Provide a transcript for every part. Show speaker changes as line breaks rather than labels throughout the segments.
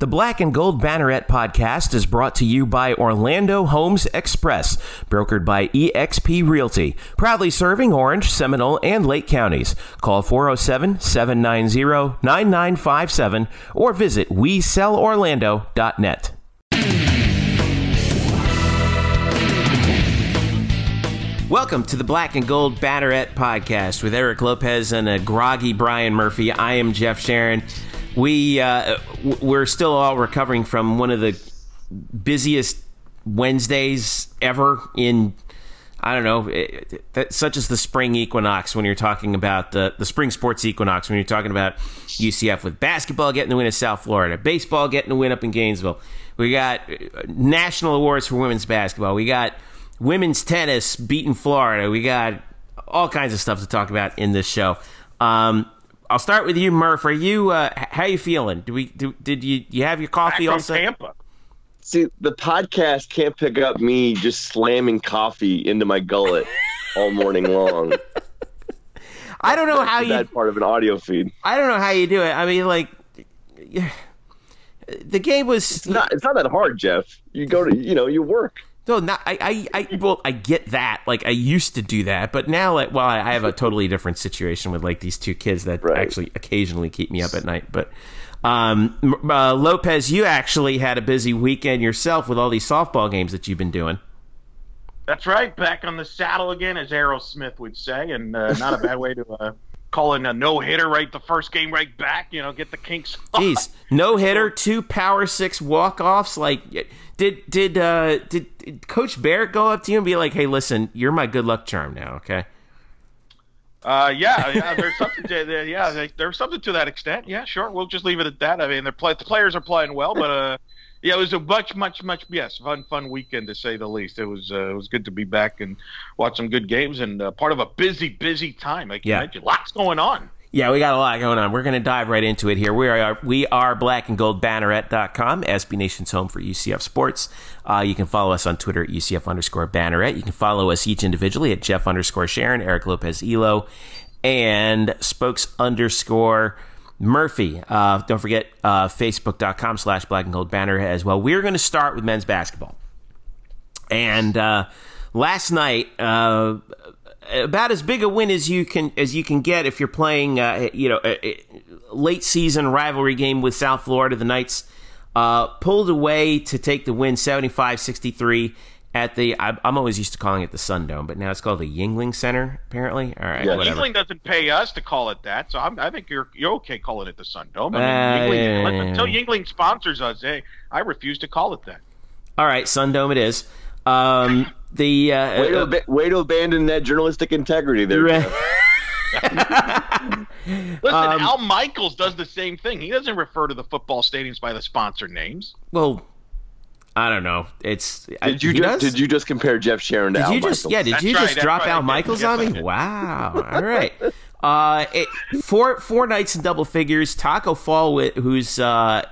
The Black and Gold Banneret podcast is brought to you by Orlando Homes Express, brokered by eXp Realty, proudly serving Orange, Seminole, and Lake counties. Call 407 790 9957 or visit WeSellOrlando.net. Welcome to the Black and Gold Banneret podcast with Eric Lopez and a groggy Brian Murphy. I am Jeff Sharon. We uh, we're still all recovering from one of the busiest Wednesdays ever in I don't know, it, it, such as the spring equinox when you're talking about the, the spring sports equinox, when you're talking about UCF with basketball getting the win in South Florida, baseball getting the win up in Gainesville. We got uh, national awards for women's basketball. We got women's tennis beating Florida. We got all kinds of stuff to talk about in this show. Um, I'll start with you, Murph. Are you uh, how you feeling? Do we do, did you you have your coffee
Back
all set?
Tampa.
See, the podcast can't pick up me just slamming coffee into my gullet all morning long.
I don't know how
That's
you.
that part of an audio feed.
I don't know how you do it. I mean, like, yeah, the game was
It's not. It's not that hard, Jeff. You go to. You know. You work.
No, not I, I, I, well, I get that. Like, I used to do that, but now, like, well, I have a totally different situation with like these two kids that
Right.
actually occasionally keep me up at night. But um, uh, Lopez, you actually had a busy weekend yourself with all these softball games that you've been doing.
That's right. Back on the saddle again, as Aerosmith would say, and uh, not a bad way to uh, call in a no hitter right the first game right back. You know, get the kinks.
Jeez, no hitter, two power six walk offs. Like, did did uh, did did Coach Barrett go up to you and be like, "Hey, listen, you're my good luck charm now, okay?"
Uh, yeah, yeah. There's something. To, yeah, there's something to that extent. Yeah, sure. We'll just leave it at that. I mean, the, play, the players are playing well, but uh, yeah, it was a much, much, much yes, fun, fun weekend to say the least. It was, uh, it was good to be back and watch some good games and uh, part of a busy, busy time. I can
Yeah.
imagine. Lots going on.
Yeah, we got a lot going on. We're going to dive right into it here. We are we are black and gold banneret.com, SB Nation's home for UCF sports. Uh, you can follow us on Twitter at UCF underscore banneret. You can follow us each individually at Jeff underscore Sharon, Eric Lopez Elo, and Spokes underscore Murphy. Uh, don't forget uh, Facebook.com slash black and gold banner as well. We're going to start with men's basketball. And uh, last night, uh, about as big a win as you can as you can get if you're playing, uh, you know, a, a late season rivalry game with South Florida. The Knights uh, pulled away to take the win, 75-63 at the. I, I'm always used to calling it the Sun Dome, but now it's called the Yuengling Center. Apparently, all right,
Yeah.
whatever.
Yuengling doesn't pay us to call it that, so I'm, I think you're you're okay calling it the Sun Dome. I mean,
Uh,
Yuengling,
yeah, yeah, yeah.
until Yuengling sponsors us, hey, I refuse to call it that.
All right, Sun Dome it is. Um, the uh,
Way to,
uh,
ab- way to abandon that journalistic integrity there.
Right.
Listen,
Um,
Al Michaels does the same thing. He doesn't refer to the football stadiums by the sponsor names.
well, I don't know. It's
Did you just
does?
did you just compare Jeff Sharon to
Did
Al
you just
Michaels?
yeah? Did
That's
you
right,
just
that's
drop
right,
Al. Michaels on me? Wow! All right. Uh, it, four four nights in double figures. Taco Fall, with, who's uh,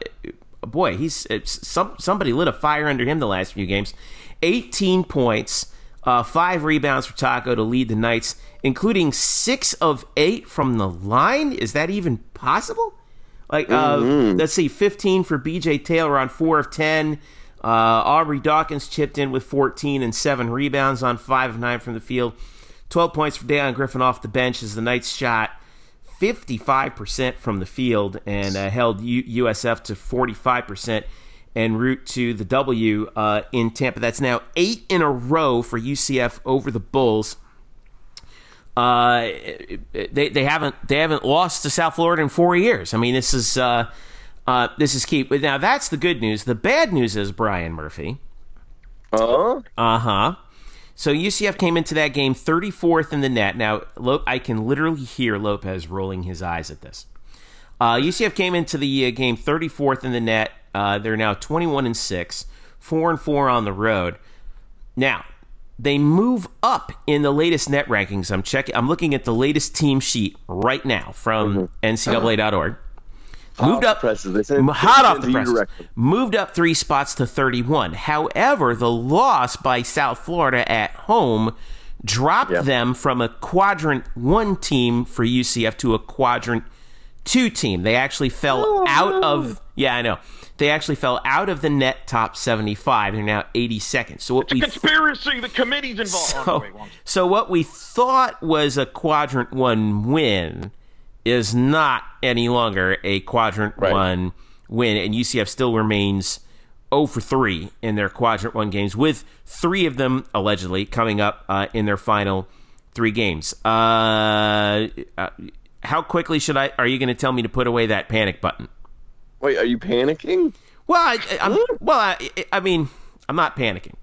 boy, he's it's some somebody lit a fire under him the last few games. Eighteen points, uh, five rebounds for Taco to lead the Knights, including six of eight from the line. Is that even possible? Like, uh, let's see, 15 for BJ Taylor on 4 of 10. Uh, Aubrey Dawkins chipped in with 14 and 7 rebounds on 5 of 9 from the field. 12 points for Dayon Griffin off the bench as the Knights shot 55% from the field and uh, held U- USF to 45% en route to the W uh, in Tampa. That's now eight in a row for UCF over the Bulls. Uh, they they haven't they haven't lost to South Florida in four years. I mean, this is uh, uh, this is key. But now that's the good news. The bad news is Brian Murphy.
Huh?
Uh huh. So UCF came into that game 34th in the net. Now I can literally hear Lopez rolling his eyes at this. Uh, UCF came into the uh, game 34th in the net. Uh, they're now 21 and six, four and four on the road. Now they move up in the latest net rankings. I'm checking. I'm looking at the latest team sheet right now from NCAA.org. Moved
Hot
up,
presses. They send-
hot
they
off the
you
press.
directly.
Moved up three spots to 31. However, the loss by South Florida at home dropped
Yeah.
them from a quadrant one team for UCF to a quadrant two team. They actually fell
Oh,
out
no.
of yeah, I know. they actually fell out of the net top 75. They're now 82nd. So what
It's a
we
conspiracy. The committee's involved. Oh, no,
so,
wait,
so what we thought was a quadrant one win is not any longer a quadrant
Right.
one win, and UCF still remains 0 for 3 in their quadrant one games, with three of them allegedly coming up uh, in their final three games. Uh, uh, how quickly should I? Are you going to tell me to put away that panic button?
Wait, are you panicking?
Well, I, I'm, well, I, I mean, I'm not panicking,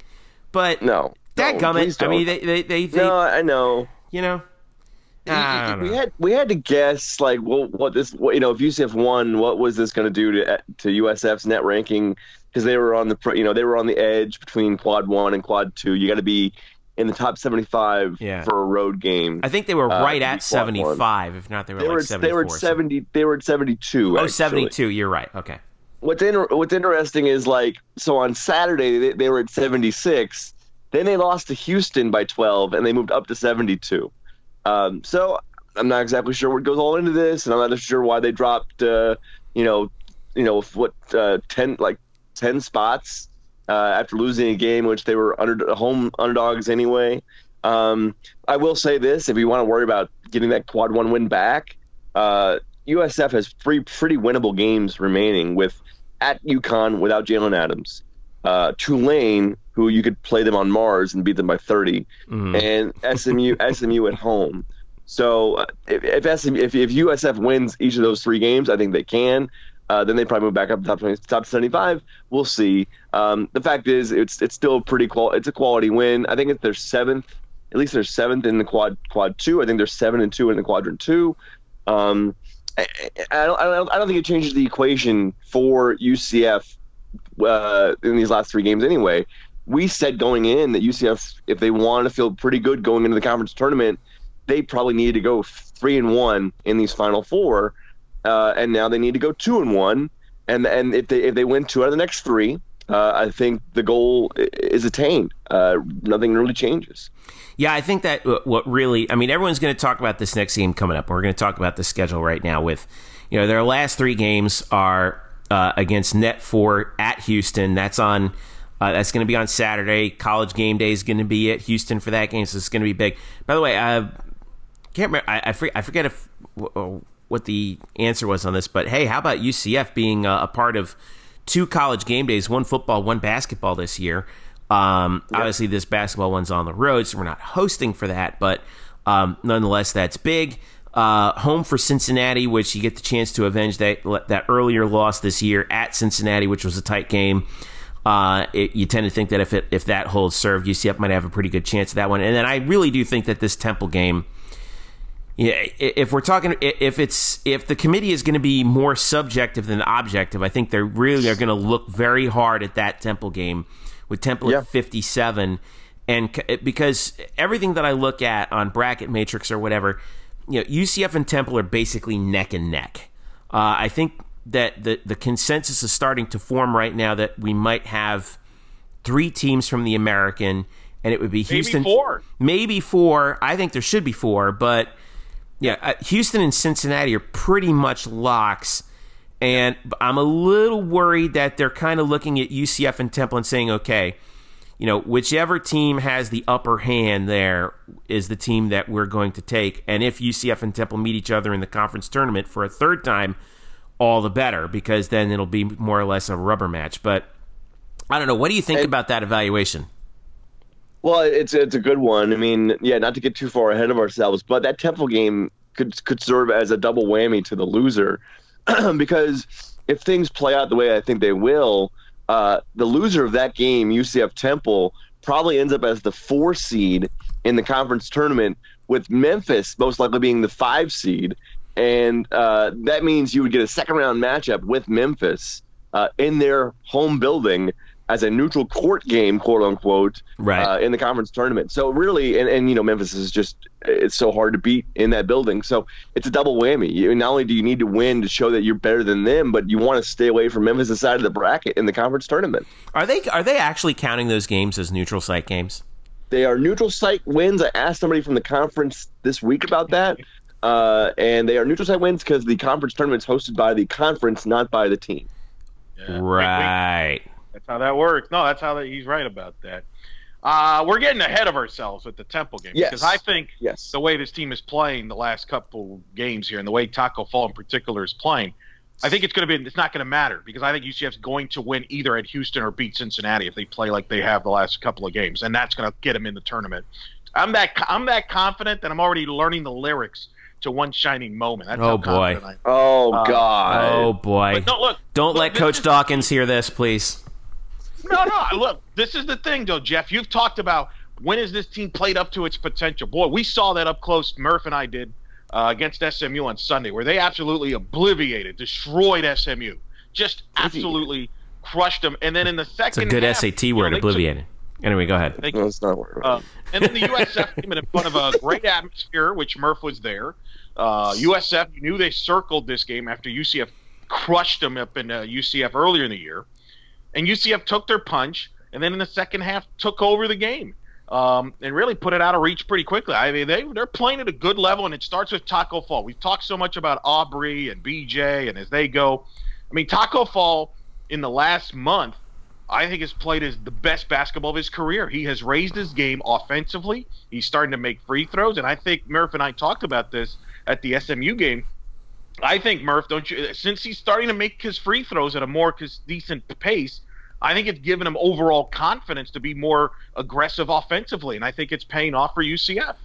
but
No.
that
no,
gummit. I mean, they, they, they, they
no, I know.
you know. I
we
know.
had we had to guess like what what this what, you know if UCF won what was this going to do to to USF's net ranking because they were on the you know they were on the edge between quad one and quad two you got to be in the top 75
Yeah.
for a road game
I think they were
Uh,
right
to
at
be quad one.
75. If not, they were
they
like
were
74.
they were at
so-
70 they were at 72
Oh,
actually.
72. You're right. Okay.
what's inter- what's interesting is like so on Saturday they, they were at 76 then they lost to Houston by 12 and they moved up to 72 um, so I'm not exactly sure what goes all into this and I'm not sure why they dropped uh, you know you know what uh, 10 like 10 spots uh, after losing a game which they were under home underdogs anyway. Um, I will say this if you want to worry about getting that quad one win back uh, USF has three pretty winnable games remaining with at UConn without Jalen Adams, uh, Tulane, who you could play them on Mars and beat them by 30,
Mhm.
and SMU SMU at home. So uh, if if, SM, if if USF wins each of those three games, I think they can. Uh, then they probably move back up to top 20, top 75. We'll see. Um, the fact is, it's it's still pretty qual. It's a quality win. I think it's their seventh. At least they're seventh in the quad quad two. I think they're seven and two in the quadrant two. Um, I, I, don't, I don't I don't think it changes the equation for UCF uh, in these last three games anyway. We said going in that UCF, if they want to feel pretty good going into the conference tournament, they probably needed to go three and one in these final four, uh, and now they need to go two and one. And and if they if they win two out of the next three, uh, I think the goal is attained. Uh, nothing really changes.
Yeah, I think that uh, what really, I mean, everyone's going to talk about this next game coming up. We're going to talk about the schedule right now with, you know, their last three games are uh, against Net 4 at Houston. That's on, uh, that's going to be on Saturday. College game day is going to be at Houston for that game, so it's going to be big. By the way, I can't remember, I, I, forget, I forget if, what the answer was on this, but hey, how about UCF being uh, a part of two college game days, one football, one basketball this year? Um, Obviously, this basketball one's on the road, so we're not hosting for that, but um, nonetheless, that's big. Uh, home for Cincinnati, which you get the chance to avenge that that earlier loss this year at Cincinnati, which was a tight game. Uh, it, you tend to think that if it if that holds served, UCF might have a pretty good chance of that one. And then I really do think that this Temple game, yeah, if we're talking, if it's if the committee is going to be more subjective than objective, I think they really are going to look very hard at that Temple game with Temple
Yeah.
at 57, and because everything that I look at on bracket matrix or whatever, you know, UCF and Temple are basically neck and neck. Uh, I think that the the consensus is starting to form right now that we might have three teams from the American, and it would be Houston.
four.
Maybe four. I think there should be four, but yeah, uh, Houston and Cincinnati are pretty much locks. And I'm a little worried that they're kind of looking at UCF and Temple and saying, okay, you know, whichever team has the upper hand there is the team that we're going to take. And if UCF and Temple meet each other in the conference tournament for a third time, all the better, because then it'll be more or less a rubber match. But I don't know. What do you think
And-
about that evaluation?
Well, it's it's a good one. I mean, yeah, not to get too far ahead of ourselves, but that Temple game could could serve as a double whammy to the loser, because if things play out the way I think they will, uh, the loser of that game, UCF Temple, probably ends up as the four seed in the conference tournament, with Memphis most likely being the five seed, and uh, that means you would get a second round matchup with Memphis uh, in their home building as a neutral court game, quote unquote,
Right.
uh, in the conference tournament. So really, and, and you know, Memphis is just it's so hard to beat in that building. So it's a double whammy. You, not only do you need to win to show that you're better than them, but you want to stay away from Memphis' side of the bracket in the conference tournament.
Are they are they actually counting those games as neutral site games?
They are neutral site wins. I asked somebody from the conference this week about that. Uh, and they are neutral site wins because the conference tournament is hosted by the conference, not by the team.
Yeah.
Right.
That's how that works. No, that's how that, he's right about that. Uh, we're getting ahead of ourselves with the Temple game
Yes.
because I think
Yes.
the way this team is playing the last couple games here, and the way Taco Fall in particular is playing, I think it's going to be. It's not going to matter because I think UCF's going to win either at Houston or beat Cincinnati if they play like they have the last couple of games, and that's going to get them in the tournament. I'm that. I'm that confident that I'm already learning the lyrics to "One Shining Moment." That's
Oh, boy.
I.
Oh
Uh,
God.
Oh boy.
But no, look.
Don't
look,
let Coach
is-
Dawkins hear this, please.
No, no. Look, this is the thing, though, Jeff. You've talked about when is this team played up to its potential. Boy, we saw that up close. Murph and I did uh, against SMU on Sunday, where they absolutely obliterated, destroyed SMU, just absolutely crushed them. And then in the second,
It's a good
half,
SAT
you know,
word,
they took-
obliviated. Anyway, go ahead.
they-
no, it's not working.
uh, and then the USF came in front of a great atmosphere, which Murph was there. Uh, USF, knew they circled this game after UCF crushed them up in uh, UCF earlier in the year, and UCF took their punch, and then in the second half took over the game. Um, and really put it out of reach pretty quickly. I mean, they they're playing at a good level, and it starts with Taco Fall. We've talked so much about Aubrey and BJ, and as they go, I mean, Taco Fall in the last month I think has played his, the best basketball of his career. He has raised his game offensively. He's starting to make free throws, and I think Murph and I talked about this at the SMU game. I think Murph, don't you? Since he's starting to make his free throws at a more decent pace, I think it's given him overall confidence to be more aggressive offensively, and I think it's paying off for UCF.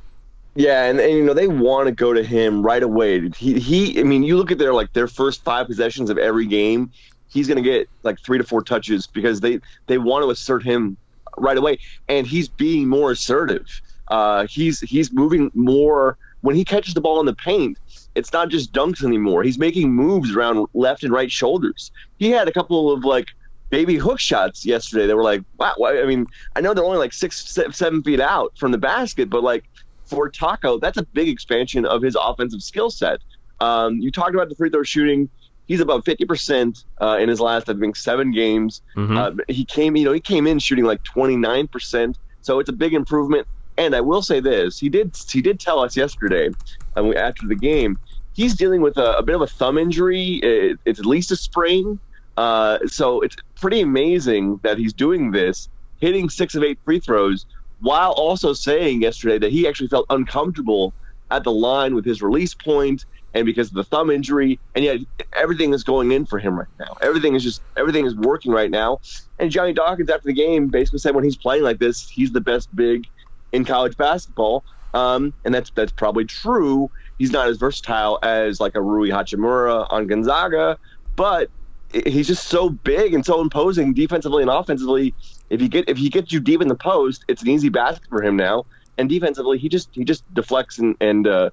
Yeah, and, and you know they want to go to him right away. He he. I mean, you look at their like their first five possessions of every game. He's going to get like three to four touches because they they want to assert him right away, and he's being more assertive. Uh, he's he's moving more when he catches the ball in the paint. It's not just dunks anymore. He's making moves around left and right shoulders. He had a couple of like baby hook shots yesterday. They were like, wow. I mean, I know they're only like six, seven feet out from the basket, but like for Taco, that's a big expansion of his offensive skill set. Um, you talked about the free throw shooting. He's about fifty percent uh, in his last, I think, seven games.
Mhm.
Uh, he came, you know, he came in shooting like twenty nine percent. So it's a big improvement. And I will say this: he did he did tell us yesterday um, after the game he's dealing with a, a bit of a thumb injury. It, it's at least a sprain. Uh, so it's pretty amazing that he's doing this, hitting six of eight free throws, while also saying yesterday that he actually felt uncomfortable at the line with his release point and because of the thumb injury. And yet everything is going in for him right now. Everything is just everything is working right now. And Johnny Dawkins after the game basically said when he's playing like this, he's the best big in college basketball. Um, and that's that's probably true. He's not as versatile as like a Rui Hachimura on Gonzaga, but he's just so big and so imposing defensively and offensively. If you get if he gets you deep in the post, it's an easy basket for him now. And defensively, he just he just deflects and and uh,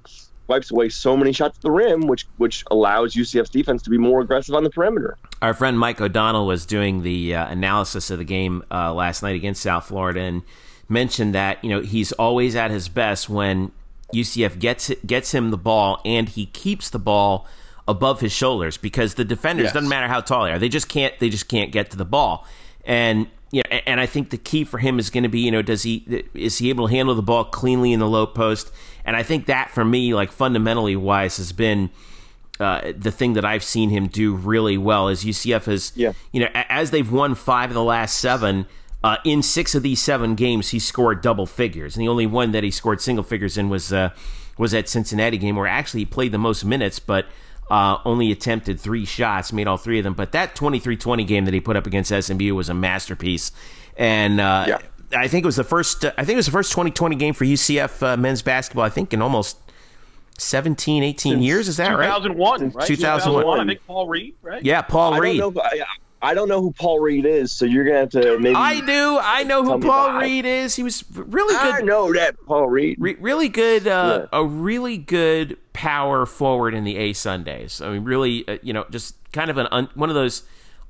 wipes away so many shots at the rim, which which allows UCF's defense to be more aggressive on the perimeter.
Our friend Mike O'Donnell was doing the uh, analysis of the game uh, last night against South Florida and mentioned that you know he's always at his best when UCF gets gets him the ball and he keeps the ball above his shoulders because the defenders
Yes.
doesn't matter how tall they are they just can't they just can't get to the ball and you know, and I think the key for him is going to be you know does he is he able to handle the ball cleanly in the low post and I think that for me like fundamentally wise has been uh, the thing that I've seen him do really well is UCF has,
Yeah.
you know, as they've won five of the last seven, uh, in six of these seven games, he scored double figures, and the only one that he scored single figures in was uh, was that Cincinnati game, where actually he played the most minutes, but uh, only attempted three shots, made all three of them. But that 23-20 game that he put up against SMU was a masterpiece, and uh,
Yeah.
I think it was the first. I think it was the first 2020 game for UCF uh, men's basketball. I think in almost 17, 18 years. Is that right?
2001, right?
2001.
I think Paul Reed, right?
Yeah, Paul
I
Reed.
don't know. I, I don't know who Paul Reed is, so you're gonna have to maybe.
I do. I know who Paul
about.
Reed is. He was really good.
I know that Paul Reed.
Re- really good. Uh,
Yeah.
A really good power forward in the A Sundays. I mean, really, uh, you know, just kind of an un- one of those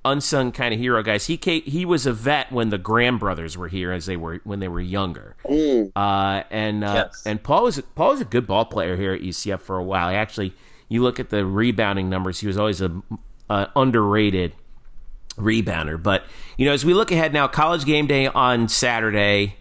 unsung kind of hero guys. He ca he was a vet when the Graham brothers were here, as they were when they were younger.
Mm.
Uh, and uh,
Yes.
and Paul was Paul was a good ball player here at UCF for a while. He actually, you look at the rebounding numbers, he was always a, a underrated rebounder. But you know, as we look ahead now, college game day on Saturday.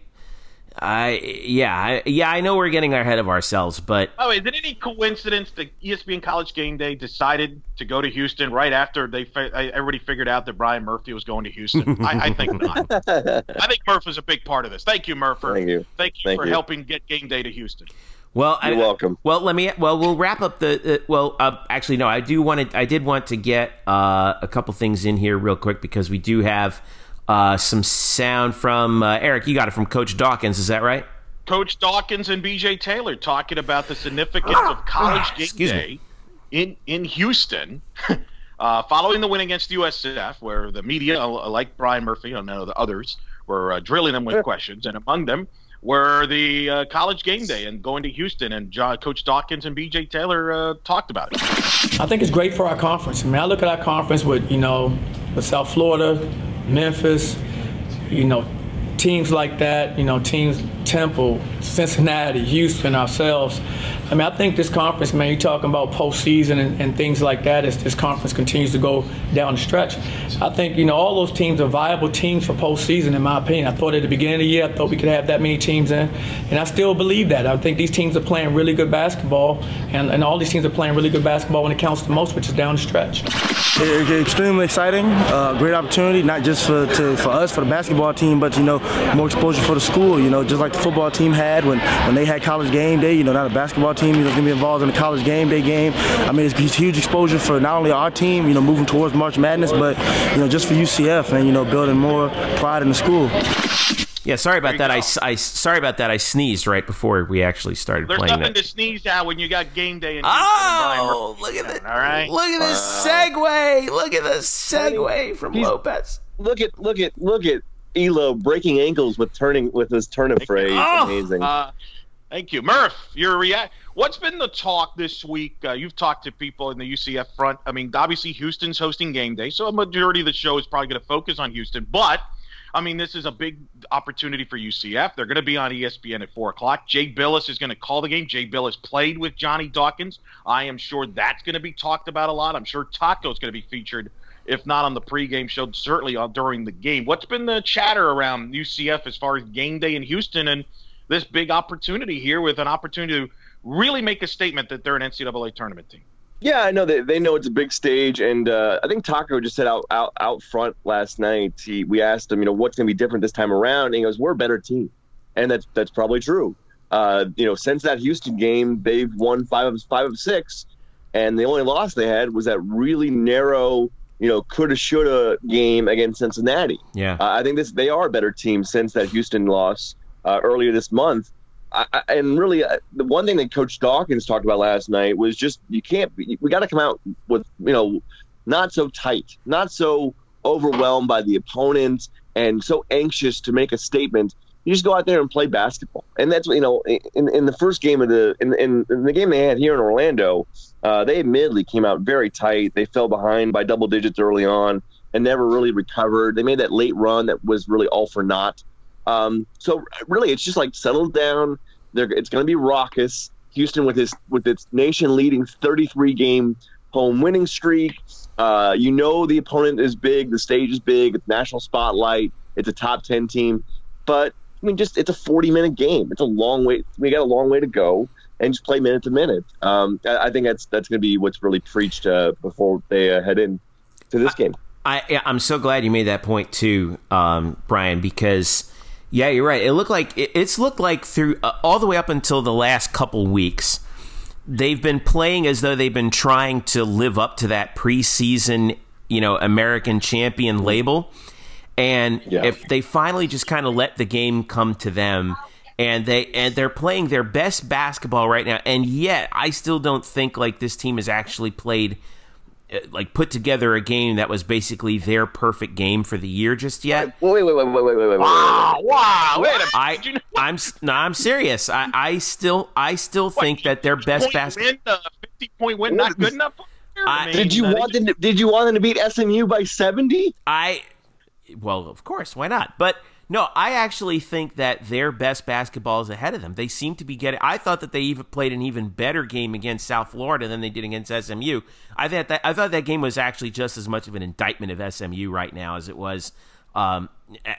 I yeah I, yeah I know we're getting ahead of ourselves, but
oh, is it any coincidence that ESPN College Game Day decided to go to Houston right after they everybody figured out that Brian Murphy was going to Houston? I, I, think not. I think Murph is a big part of this. Thank you, Murph.
Thank you.
Thank you
Thank
for
you.
helping get Game Day to Houston.
Well,
You're
I,
welcome.
Well, let me. Well, we'll wrap up the. Uh, well, uh, actually, no. I do want to. I did want to get uh, a couple things in here real quick because we do have uh, some sound from uh, Eric. You got it from Coach Dawkins. Is that right?
Coach Dawkins and BJ Taylor talking about the significance of college game
Excuse
day
me.
in in Houston, uh, following the win against the USF, where the media, uh, like Brian Murphy and the others, were uh, drilling them with questions, and among them were the uh, college game day and going to Houston. And John, Coach Dawkins and BJ Taylor uh, talked about it.
I think it's great for our conference. I mean, I look at our conference with, you know, with South Florida, Memphis, you know, teams like that, you know, teams Temple, Cincinnati, Houston, ourselves. I mean, I think this conference, man, you're talking about postseason and, and things like that as this conference continues to go down the stretch. I think, you know, all those teams are viable teams for postseason, in my opinion. I thought at the beginning of the year, I thought we could have that many teams in, and I still believe that. I think these teams are playing really good basketball, and, and all these teams are playing really good basketball when it counts the most, which is down the stretch.
It's extremely exciting, uh, great opportunity, not just for to, for us, for the basketball team, but you know, more exposure for the school. You know, just like football team had when, when they had college game day. You know, not a basketball team, you know, gonna be involved in the college game day game. I mean, it's, it's huge exposure for not only our team, you know, moving towards March Madness, but you know, just for UCF and you know, building more pride in the school.
Yeah. Sorry about that. I,
go.
I sorry about that. I sneezed right before we actually started
There's
playing
nothing
that.
to sneeze at when you got game day and Houston and Brian
Oh, look at that!
All right.
Look at this uh, segue! Look at this segue from
He's-
Lopez.
Look at look at look at Elo breaking ankles with turning with his turnip phrase.
Oh,
Amazing.
Uh, thank you, Murph. Your react. What's been the talk this week? Uh, you've talked to people in the UCF front. I mean, obviously Houston's hosting game day, so a majority of the show is probably going to focus on Houston. But I mean, this is a big opportunity for UCF. They're going to be on ESPN at four o'clock. Jay Bilas is going to call the game. Jay Bilas played with Johnny Dawkins. I am sure that's going to be talked about a lot. I'm sure Taco's going to be featured, if not on the pregame show, certainly during the game. What's been the chatter around UCF as far as game day in Houston and this big opportunity here with an opportunity to really make a statement that they're an NCAA tournament team?
Yeah, I know they, they know it's a big stage, and uh, I think Taco just said out, out out front last night. He we asked him, you know, what's going to be different this time around, and he goes, "We're a better team," and that's that's probably true. Uh, you know, since that Houston game, they've won five of five of six, and the only loss they had was that really narrow, you know, coulda shoulda game against Cincinnati.
Yeah.
Uh, I think this they are a better team since that Houston loss uh, earlier this month. I, I, and really, uh, the one thing that Coach Dawkins talked about last night was just you can't. We got to come out with you know, not so tight, not so overwhelmed by the opponent, and so anxious to make a statement. You just go out there and play basketball, and that's you know, in, in the first game of the in, in, the game they had here in Orlando, uh, they admittedly came out very tight. They fell behind by double digits early on and never really recovered. They made that late run that was really all for naught. Um, so really, it's just like settle down. They're, it's going to be raucous. Houston with his with its nation leading 33 game home winning streak. Uh, you know the opponent is big. The stage is big. It's national spotlight. It's a top 10 team. But I mean, just it's a 40 minute game. It's a long way. We got a long way to go, and just play minute to minute. Um, I, I think that's that's going to be what's really preached uh, before they uh, head in to this game.
I, I'm so glad you made that point too, um, Brian, because yeah, you're right. It looked like it, it's looked like through uh, all the way up until the last couple weeks, they've been playing as though they've been trying to live up to that preseason, you know, American champion label. And
yeah.
if they finally just kind of let the game come to them and they and they're playing their best basketball right now and yet I still don't think like this team has actually played eh, like put together a game that was basically their perfect game for the year just yet.
Wait, wait, wait, wait, wait, wait, wait. wait
wow, wow! Wait a
I,
you know?
I'm no, I'm serious. I, I still, I still what, think that their best basketball
fifty point win uh, not good enough. I,
I
mean,
did you want them? To, did you want them to beat SMU by seventy?
I well, of course, why not? But no, I actually think that their best basketball is ahead of them. They seem to be getting. I thought that they even played an even better game against South Florida than they did against SMU. I thought that I thought that game was actually just as much of an indictment of SMU right now as it was um,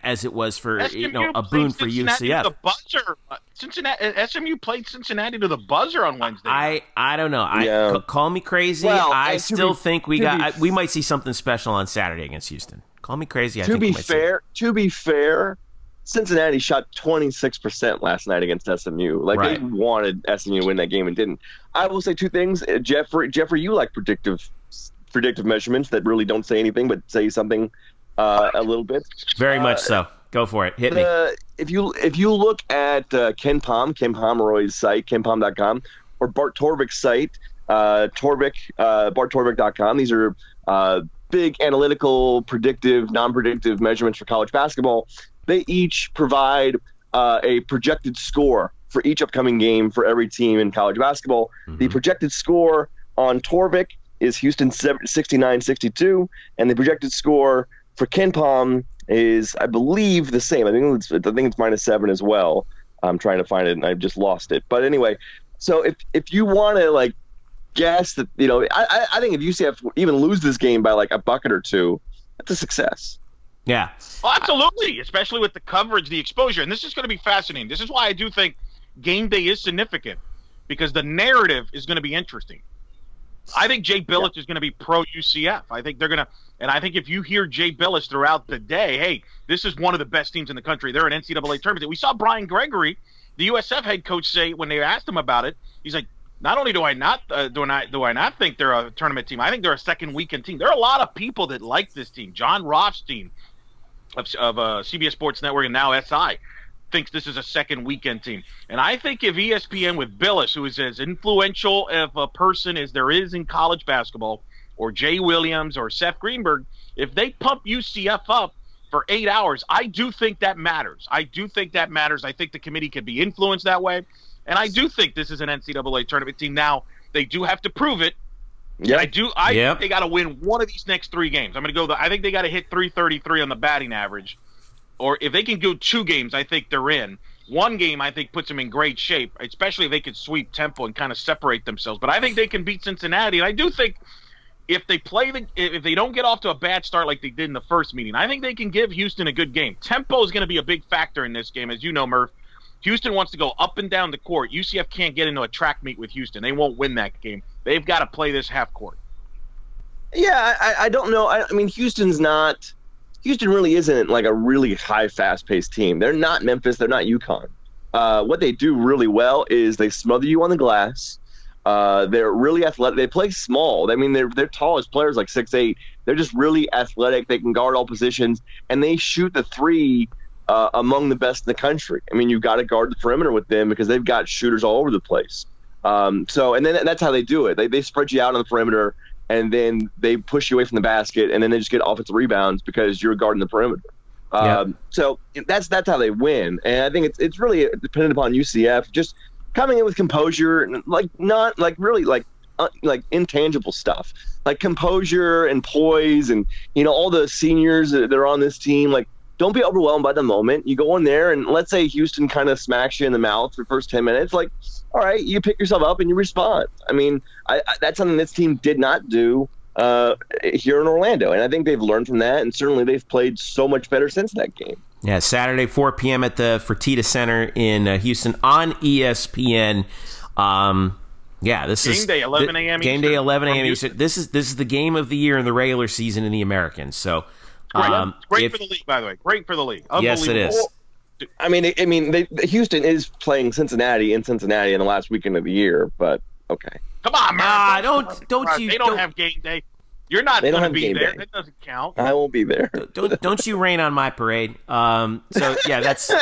as it was for
SMU
you know a boon for
Cincinnati
UCF.
To the buzzer. Cincinnati. SMU played Cincinnati to the buzzer on Wednesday.
I I don't know. I
Yeah.
c- call me crazy.
Well,
I still
be-
think we got.
be-
I, we might see something special on Saturday against Houston. Call me crazy. I
to
think
be fair, to be fair, Cincinnati shot 26% last night against SMU. Like
Right.
they wanted SMU to win that game and didn't. I will say two things. Uh, Jeffrey, Jeffrey, you like predictive predictive measurements that really don't say anything but say something uh, a little bit.
Very much so. Go for it. Hit me.
The, if you if you look at uh, KenPom, Ken Pomeroy's site, kenpom.com, or Bart Torvik's site, uh, Torvik, uh, barttorvik.com, these are uh, big analytical, predictive, non-predictive measurements for college basketball. They each provide uh, a projected score for each upcoming game for every team in college basketball. The projected score on Torvik is Houston 69-62, and the projected score for KenPom is, I believe, the same. I think it's, I think it's minus seven as well. I'm trying to find it, and I've just lost it. But anyway, so if if you want to like guess that, you know, I I- I think if UCF even lose this game by like a bucket or two, that's a success.
yeah.
Oh, absolutely, especially with the coverage, the exposure, and this is going to be fascinating. This is why I do think game day is significant because the narrative is going to be interesting. I think Jay Bilas is going to be pro UCF. I think they're going to, and I think if you hear Jay Bilas throughout the day, hey, this is one of the best teams in the country. They're an NCAA tournament. We saw Brian Gregory, the USF head coach, say when they asked him about it, he's like, not only do I not uh, do I do I not think they're a tournament team, I think they're a second weekend team. There are a lot of people that like this team. Jon Rothstein of, of uh, CBS Sports Network and now SI thinks this is a second weekend team. And I think if ESPN with Bilas, who is as influential of a person as there is in college basketball, or Jay Williams or Seth Greenberg, if they pump UCF up for eight hours, I do think that matters. I do think that matters. I think the committee could be influenced that way. And I do think this is an NCAA tournament team. Now, they do have to prove it.
Yeah,
I do. I
Yep.
think they got to win one of these next three games. I'm going to go. The, I think they got to hit 333 on the batting average, or if they can go two games, I think they're in. One game, I think, puts them in great shape, especially if they could sweep Temple and kind of separate themselves. But I think they can beat Cincinnati, and I do think if they play the, if they don't get off to a bad start like they did in the first meeting, I think they can give Houston a good game. Tempo is going to be a big factor in this game, as you know, Murph. Houston wants to go up and down the court. UCF can't get into a track meet with Houston. They won't win that game. They've got to play this half court.
Yeah, I, I don't know. I, I mean, Houston's not. Houston really isn't like a really high, fast-paced team. They're not Memphis. They're not UConn. Uh, what they do really well is they smother you on the glass. Uh, they're really athletic. They play small. I mean, they're they're tallest players like six eight. They're just really athletic. They can guard all positions, and they shoot the three uh, among the best in the country. I mean, you've got to guard the perimeter with them because they've got shooters all over the place. Um, so, and then that's how they do it. They they spread you out on the perimeter and then they push you away from the basket, and then they just get offensive rebounds because you're guarding the perimeter.
Yeah.
Um, so that's that's how they win, and I think it's it's really dependent upon UCF just coming in with composure, and like not like really like uh, like intangible stuff, like composure and poise, and you know all the seniors that are on this team, like. Don't be overwhelmed by the moment. You go in there, and let's say Houston kind of smacks you in the mouth for the first ten minutes. Like, all right, you pick yourself up and you respond. I mean, I, I, that's something this team did not do uh, here in Orlando, and I think they've learned from that, and certainly they've played so much better since that game.
Yeah, Saturday, 4 p.m. at the Fertitta Center in uh, Houston on ESPN. Um, yeah, this is
Game
is
day, 11 a.m.
Game day, 11 a.m.
Houston.
Eastern. This is this is the game of the year in the regular season in the Americans. So,
Great,
um,
great
if-
for the league, by the way. Great for the league.
Yes, it
Unbelievable.
is.
I mean, I mean, they, Houston is playing Cincinnati in Cincinnati in the last weekend of the year, but okay.
Come on, man.
Ah, don't- don't you-
They don't,
don't-
have game day. You're not
They don't
going to
have
be
game
there.
day.
That doesn't count.
I won't be there.
don't don't you rain on my parade. Um, so yeah, that's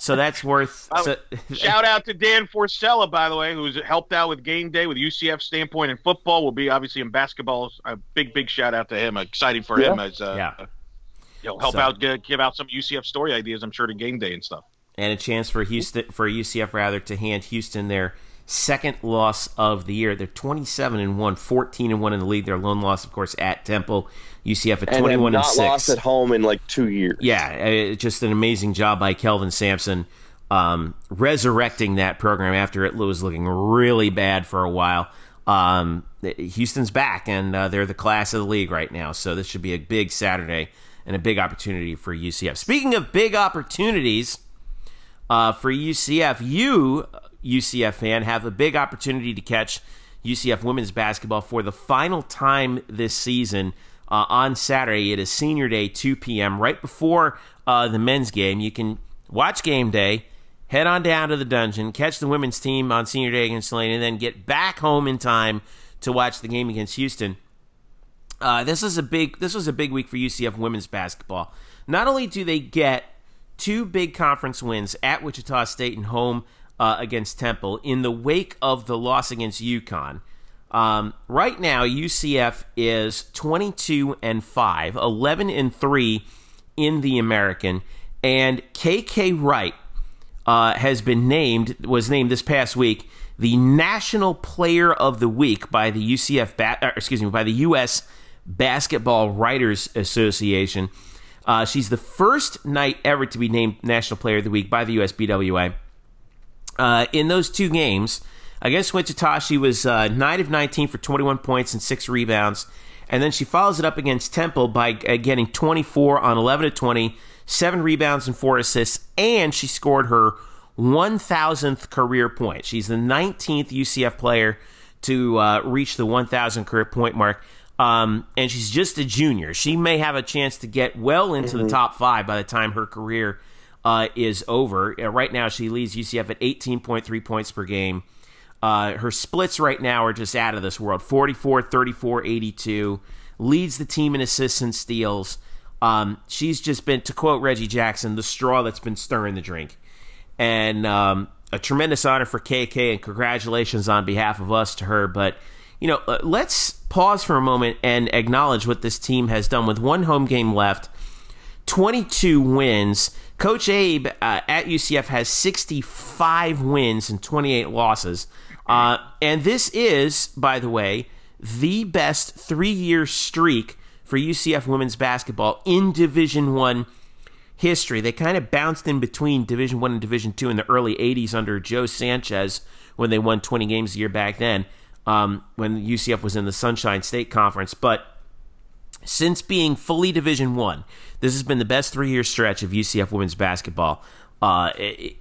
so that's worth. So,
Shout out to Dan Forcella, by the way, who's helped out with game day with UCF standpoint in football. Will be obviously in basketball. A big, big shout out to him. Exciting for him as uh,
Yeah.
You know, help
So-
out, give, give out some UCF story ideas. I'm sure to game day and stuff.
and a chance for Houston for UCF rather to hand Houston their second loss of the year. They're 27 and 1, 14 and 1 in the league. Their lone loss of course at Temple. UCF at
And
21
have
and
not
6.
lost at home in like two years.
Yeah, uh, just an amazing job by Kelvin Sampson um, resurrecting that program after it was looking really bad for a while. Um, Houston's back, and uh, they're the class of the league right now. So this should be a big Saturday and a big opportunity for UCF. Speaking of big opportunities uh, for UCF, you, UCF fan, have a big opportunity to catch UCF women's basketball for the final time this season uh, on Saturday. It is Senior Day, 2 p.m., right before uh, the men's game. You can watch game day, head on down to the dungeon, catch the women's team on Senior Day against Tulane, and then get back home in time to watch the game against Houston. Uh, this is a big. This was a big week for UCF women's basketball. Not only do they get two big conference wins at Wichita State and home uh, against Temple in the wake of the loss against UConn. Um, right now, UCF is 22 and 5, 11 and 3 in the American, and KK Wright uh, has been named was named this past week the National Player of the Week by the UCF ba- uh, excuse me by the U.S. Basketball Writers Association. Uh, she's the first night ever to be named National Player of the Week by the USBWA. Uh, in those two games against Wichita, she was uh, 9 of 19 for 21 points and 6 rebounds. And then she follows it up against Temple by uh, getting 24 on 11 of 20, 7 rebounds and 4 assists, and she scored her 1,000th career point. She's the 19th UCF player to uh, reach the 1,000 career point mark. Um, and she's just a junior. She may have a chance to get well into mm-hmm. the top five by the time her career uh, is over. Uh, right now, she leads UCF at 18.3 points per game. Uh, her splits right now are just out of this world 44, 34, 82. Leads the team in assists and steals. Um, she's just been, to quote Reggie Jackson, the straw that's been stirring the drink. And um, a tremendous honor for KK, and congratulations on behalf of us to her. But you know, uh, let's pause for a moment and acknowledge what this team has done with one home game left, 22 wins. Coach Abe uh, at UCF has 65 wins and 28 losses. Uh, and this is, by the way, the best three year streak for UCF women's basketball in Division One history. They kind of bounced in between Division One and Division Two in the early 80s under Joe Sanchez when they won 20 games a year back then um, when UCF was in the Sunshine State Conference. But since being fully Division One, this has been the best three year stretch of UCF women's basketball uh,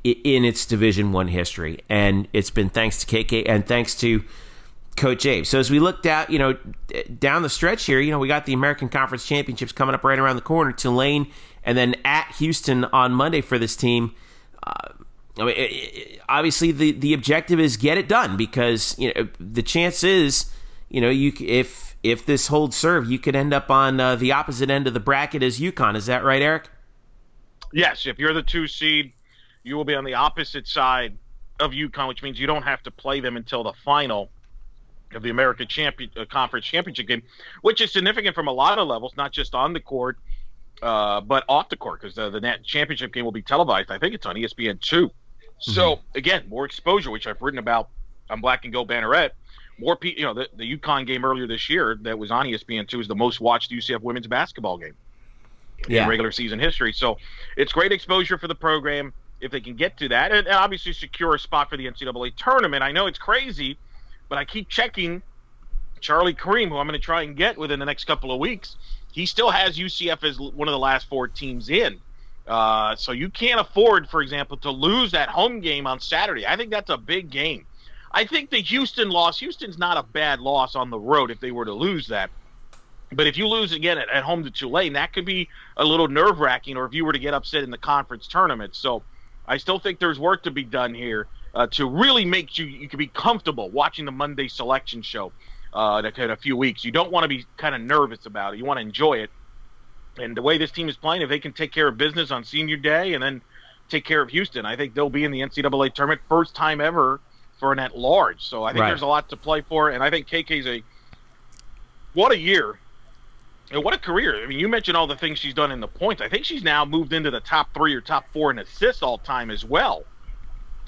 in its Division One history, and it's been thanks to KK and thanks to Coach Abe. So as we looked out, you know, down the stretch here, you know, we got the American Conference Championships coming up right around the corner. Tulane, and then at Houston on Monday for this team. Uh, I mean, it, it, obviously the the objective is get it done because you know the chance is you know you if if this holds serve you could end up on uh, the opposite end of the bracket as UConn. Is that right, Eric?
Yes. If you're the two seed, you will be on the opposite side of UConn, which means you don't have to play them until the final of the American Champion uh, Conference Championship game, which is significant from a lot of levels, not just on the court, uh, but off the court, because the, the net championship game will be televised. I think it's on ESPN two. So mm-hmm. again, more exposure, which I've written about on Black and Gold Banneret. More people, you know, the, the UConn game earlier this year that was on ESPN two is the most watched UCF women's basketball game yeah. in regular season history. So it's great exposure for the program if they can get to that, and, and obviously secure a spot for the NCAA tournament. I know it's crazy, but I keep checking Charlie Creme, who I'm going to try and get within the next couple of weeks. He still has UCF as one of the last four teams in. Uh, so you can't afford, for example, to lose that home game on Saturday. I think that's a big game. I think the Houston loss, Houston's not a bad loss on the road if they were to lose that. But if you lose again at, at home to Tulane, that could be a little nerve wracking, or if you were to get upset in the conference tournament. So I still think there's work to be done here uh, to really make you you can be comfortable watching the Monday selection show uh, in a few weeks. You don't want to be kind of nervous about it. You want to enjoy it and the way this team is playing, if they can take care of business on senior day and then take care of Houston, I think they'll be in the NCAA tournament first time ever for an at large. So I think right. there's a lot to play for, and I think KK's a what a year. And what a career! I mean, you mentioned all the things she's done in the points. I think she's now moved into the top three or top four in assists all time as well.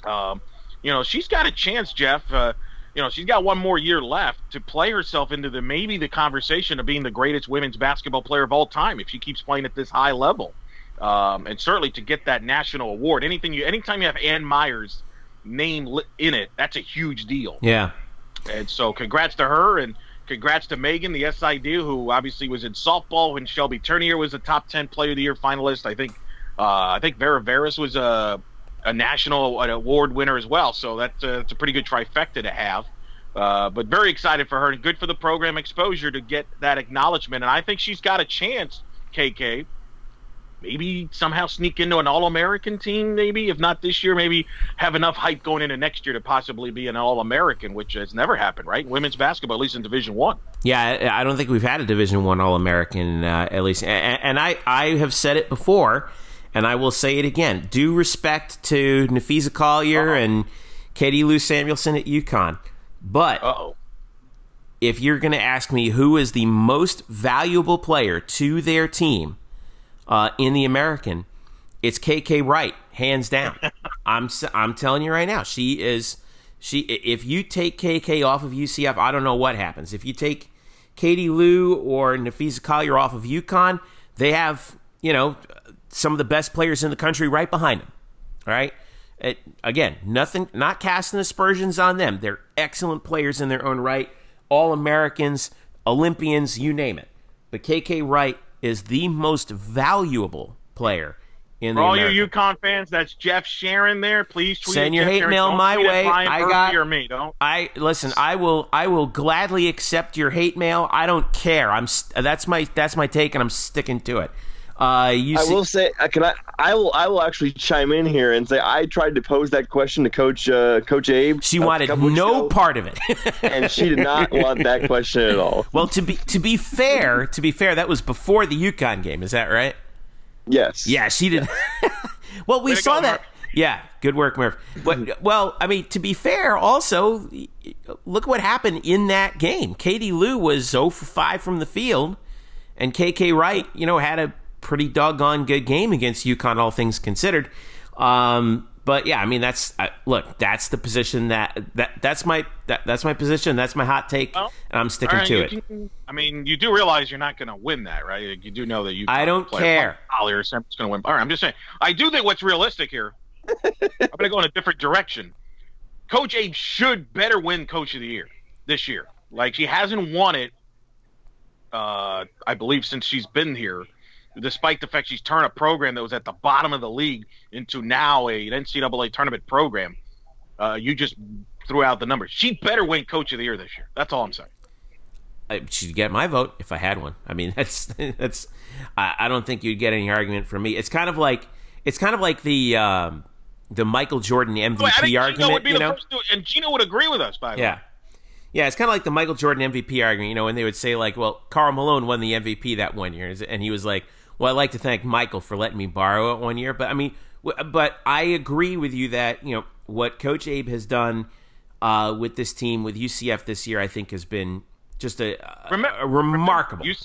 Um, you know, she's got a chance, Jeff. Uh, you know, she's got one more year left to play herself into the maybe the conversation of being the greatest women's basketball player of all time if she keeps playing at this high level. Um, and certainly to get that national award, anything you, anytime you have Ann Meyers' name in it, that's a huge deal.
Yeah.
And so, congrats to her, and congrats to Megan, the SID, who obviously was in softball when Shelby Turnier was a top ten player of the year finalist. I think uh, I think Vera Veras was a a national award winner as well. So that's a, that's a pretty good trifecta to have. Uh, but very excited for her and good for the program exposure to get that acknowledgement. And I think she's got a chance, KK, maybe somehow sneak into an All-American team. Maybe if not this year, maybe have enough hype going into next year to possibly be an All-American, which has never happened, right? Women's basketball, at least in Division One.
Yeah, I don't think we've had a Division One All-American uh, at least, and, and I I have said it before, and I will say it again. Due respect to Napheesa Collier uh-huh. and Katie Lou Samuelson at UConn, but.
Uh-oh.
If you're going to ask me who is the most valuable player to their team, uh, in the American, it's KK Wright, hands down. I'm I'm telling you right now, she is she. If you take KK off of UCF, I don't know what happens. If you take Katie Lou or Napheesa Collier off of UConn, they have you know some of the best players in the country right behind them. All right. It, again, nothing, not casting aspersions on them. They're excellent players in their own right, all Americans, Olympians, you name it. But KK Wright is the most valuable player in
For
the
all
American.
you UConn fans, that's Jeff Sharon there. Please tweet
Send your
Jeff
hate
Sharon.
mail
Don't
my way. I got-
or me. Don't.
I listen. I will. I will gladly accept your hate mail. I don't care. I'm. st- That's my. That's my take, and I'm sticking to it. Uh, you
I
see,
will say, uh, can I? I will. I will actually chime in here and say I tried to pose that question to Coach uh, Coach Abe.
she
a
wanted
couple weeks
no
ago,
part of it.
and she did not want that question at all.
well, to be to be fair, to be fair, that was before the UConn game. Is that right?
Yes.
Yeah, she did. well, we
Way
saw
go,
that.
Murph.
Yeah, good work, Murph. But well, I mean, to be fair, also look what happened in that game. Katie Lou was 0 for 5 from the field, and KK Wright, you know, had a pretty doggone good game against UConn, all things considered. Um, but yeah, I mean, that's uh, look, that's the position that that that's my that, that's my position. That's my hot take,
Well,
and I'm sticking
right,
to it.
can- I mean, you do realize you're not going to win that, right? You do know that you.
I don't care.
Collier is going to win. All right, I'm just saying. I do think what's realistic here. I'm going to go in a different direction. Coach Abe should better win Coach of the Year this year. Like she hasn't won it, uh, I believe, since she's been here. Despite the fact she's turned a program that was at the bottom of the league into now a, an NCAA tournament program, uh, you just threw out the numbers. She better win Coach of the Year this year. That's all I'm saying.
I- she'd get my vote if I had one. I mean, that's that's. I, I don't think you'd get any argument from me. It's kind of like it's kind of like the um, the Michael Jordan MVP
Wait, I think
argument.
would be
you
the
know,
and Gino would agree with us. By the way,
yeah, yeah. It's kind of like the Michael Jordan MVP argument. You know, when they would say like, "Well, Karl Malone won the MVP that one year," and he was like, "Well, I'd like to thank Michael for letting me borrow it one year." But I mean, w- but I agree with you that you know what Coach Abe has done uh, with this team with UCF this year. I think has been just a, a-
Remember-
a remarkable.
UCF,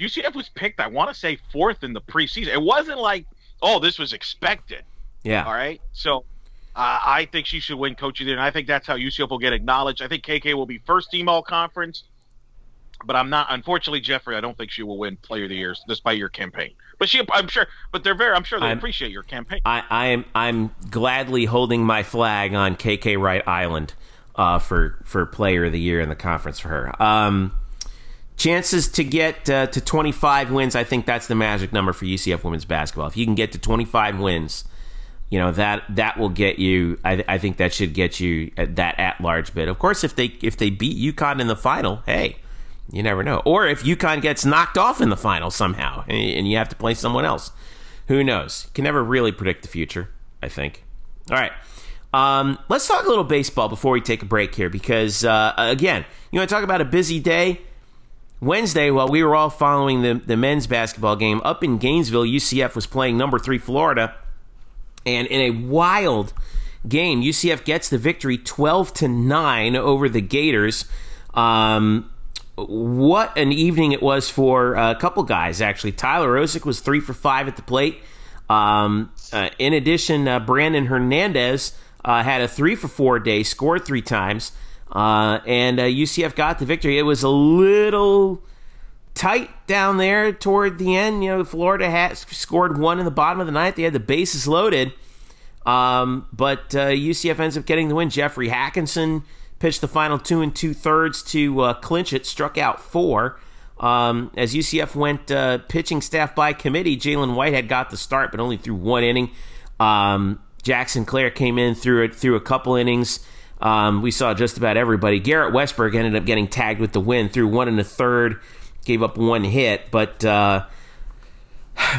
UCF was picked, I want to say, fourth in the preseason. It wasn't like, oh, this was expected.
yeah.
All right. So uh, I think she should win Coach of the Year, and I think that's how UCF will get acknowledged. I think KK will be first team all conference, but I'm not. Unfortunately, Jeffrey, I don't think she will win Player of the Year despite your campaign. But she, I'm sure, but they're very, I'm sure they
I'm-
appreciate your campaign.
I, I am I'm gladly holding my flag on KK Wright Island uh, for for Player of the Year in the conference for her. Um, chances to get uh, to 25 wins, I think that's the magic number for UCF women's basketball. If you can get to 25 wins, you know that that will get you. I, I think that should get you at that at large bid. Of course, if they if they beat UConn in the final, hey, you never know. Or if UConn gets knocked off in the final somehow, and you have to play someone else, who knows? Can never really predict the future. I think. All right. Um, let's talk a little baseball before we take a break here, because uh, again, you want to talk about a busy day. Wednesday, while we were all following the, the men's basketball game up in Gainesville, UCF was playing number three Florida, and in a wild game, UCF gets the victory, twelve to nine over the Gators. Um, what an evening it was for a couple guys. Actually, Tyler Osik was three for five at the plate. Um, uh, in addition, uh, Brandon Hernandez uh, had a three for four day, scored three times, uh, and uh, UCF got the victory. It was a little tight down there toward the end. You know, Florida had scored one in the bottom of the ninth. They had the bases loaded, um, but uh, UCF ends up getting the win. Jeffrey Hackinson pitched the final two and two thirds to uh, clinch it, struck out four. Um, as UCF went uh, pitching staff by committee, Jalen Whitehead got the start, but only threw one inning. Um, Jackson Clare came in through it through a couple innings. Um, we saw just about everybody. Garrett Westberg ended up getting tagged with the win through one and a third, gave up one hit, but uh,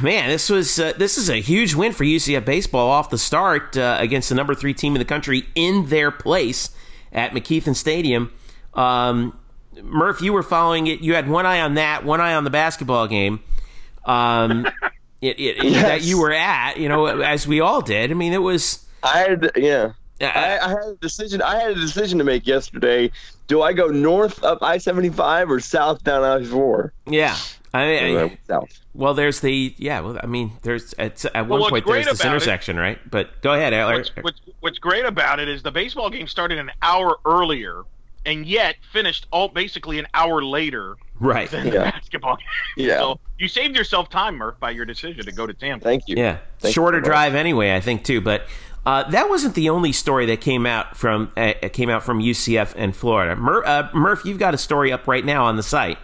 man, this was uh, this is a huge win for UCF baseball off the start uh, against the number three team in the country in their place at McKethan Stadium. Um, Murph, you were following it. You had one eye on that, one eye on the basketball game. Um, it, it, yes. that you were at, you know, as we all did. I mean, it was.
I had, yeah. I, I, had a decision. I had a decision to make yesterday. Do I go north up I seventy five or south down I four?
Yeah, I mean, south. Well, there's the yeah. Well, I mean, there's at, at
well,
one point there's this intersection, it, right? But go ahead,
what's, what's, what's great about it is the baseball game started an hour earlier and yet finished all basically an hour later
right
than yeah. the basketball game. Yeah. So you saved yourself time, Murph, by your decision to go to Tampa.
Thank you.
Yeah.
Thank
Shorter
you
drive anyway, I think too. But uh, that wasn't the only story that came out from uh, came out from UCF and Florida. Mur- uh, Murph, you've got a story up right now on the site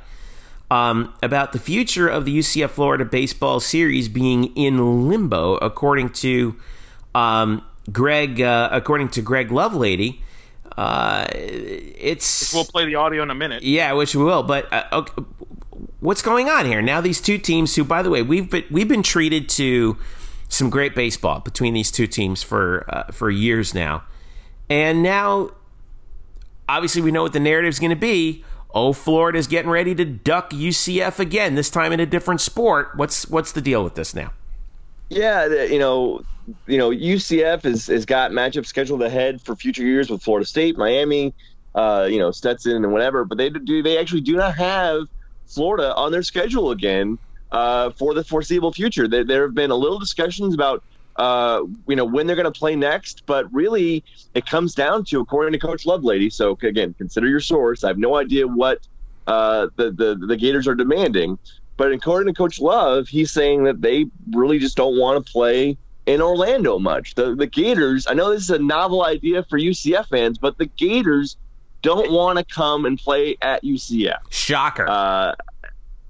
um, about the future of the UCF Florida baseball series being in limbo, according to um, Greg. Uh, according to Greg Lovelady. Uh, it's
we'll play the audio in a minute.
Yeah, which we will. But uh, okay, what's going on here now? These two teams, who by the way, we've been, we've been treated to some great baseball between these two teams for uh, for years now, and now obviously we know what the narrative is going to be. Oh, Florida's getting ready to duck UCF again. This time in a different sport. What's what's the deal with this now?
Yeah, you know, you know, UCF has has got matchups scheduled ahead for future years with Florida State, Miami, uh, you know, Stetson and whatever. But they do they actually do not have Florida on their schedule again uh, for the foreseeable future. There, there have been a little discussions about uh, you know when they're going to play next, but really it comes down to according to Coach Lovelady. So again, consider your source. I have no idea what uh, the, the the Gators are demanding, but according to Coach Love, he's saying that they really just don't want to play in Orlando much. The the Gators, I know this is a novel idea for UCF fans, but the Gators don't want to come and play at UCF.
Shocker.
Uh,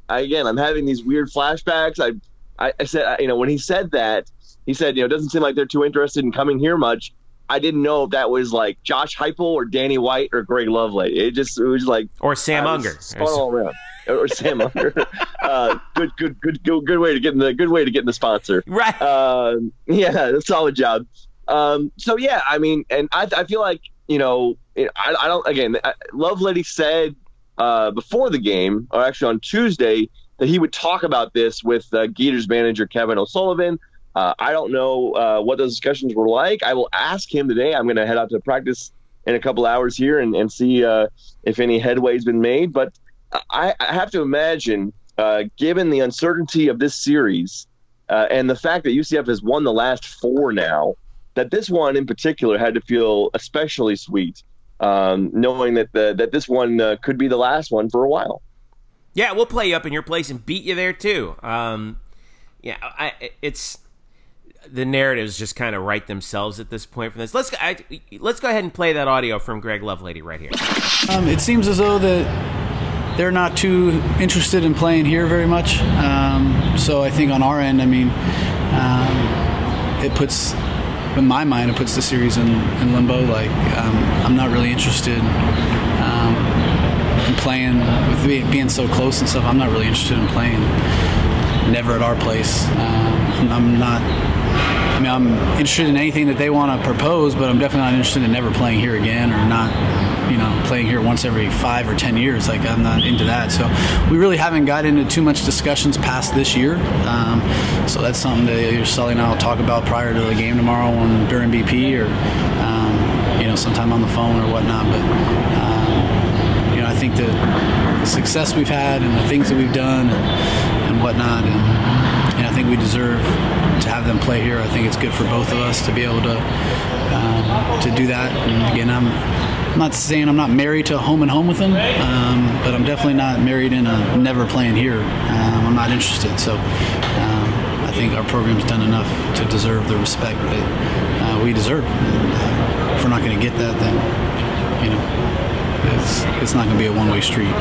again, I'm having these weird flashbacks. I, I, I said, you know, when he said that, he said, you know, it doesn't seem like they're too interested in coming here much. I didn't know if that was like Josh Heupel or Danny White or Greg Lovelady. It just it was like
or Sam Unger.
All around or Sam Unger. uh, good, good, good, good, good way to get in the good way to get in the sponsor.
Right.
Uh, yeah, solid job. Um, so yeah, I mean, and I, I feel like you know, I, I don't. Again, Lovelady said uh, before the game, or actually on Tuesday, that he would talk about this with uh, Gators manager Kevin O'Sullivan. Uh, I don't know uh, what those discussions were like. I will ask him today. I'm going to head out to practice in a couple hours here and, and see uh, if any headway's been made. But I, I have to imagine, uh, given the uncertainty of this series uh, and the fact that UCF has won the last four now, that this one in particular had to feel especially sweet, um, knowing that the, that this one uh, could be the last one for a while.
Yeah, we'll play you up in your place and beat you there too. Um, yeah, I, it's the narratives just kind of write themselves at this point. From this, let's I, let's go ahead and play that audio from Greg Lovelady right here.
Um, it seems as though that they're not too interested in playing here very much. Um, so I think on our end, I mean, um, it puts in my mind, it puts the series in, in limbo. Like um, I'm not really interested um, in playing with being so close and stuff. I'm not really interested in playing. Never at our place. Um, I'm not mean, I'm interested in anything that they want to propose, but I'm definitely not interested in never playing here again or not, you know, playing here once every five or ten years. Like I'm not into that. So we really haven't got into too much discussions past this year. Um, so that's something that Sully and I will talk about prior to the game tomorrow on during BP or um, you know sometime on the phone or whatnot. But um, you know, I think the success we've had and the things that we've done and, and whatnot, and, and I think we deserve have them play here. I think it's good for both of us to be able to um, to do that. And again, I'm, not saying I'm not married to home and home with them, um, but I'm definitely not married in a never playing here. Um, I'm not interested. So um, I think our program's done enough to deserve the respect that uh, we deserve. And, uh, if we're not going to get that, then you know, it's it's not going to be a one way street.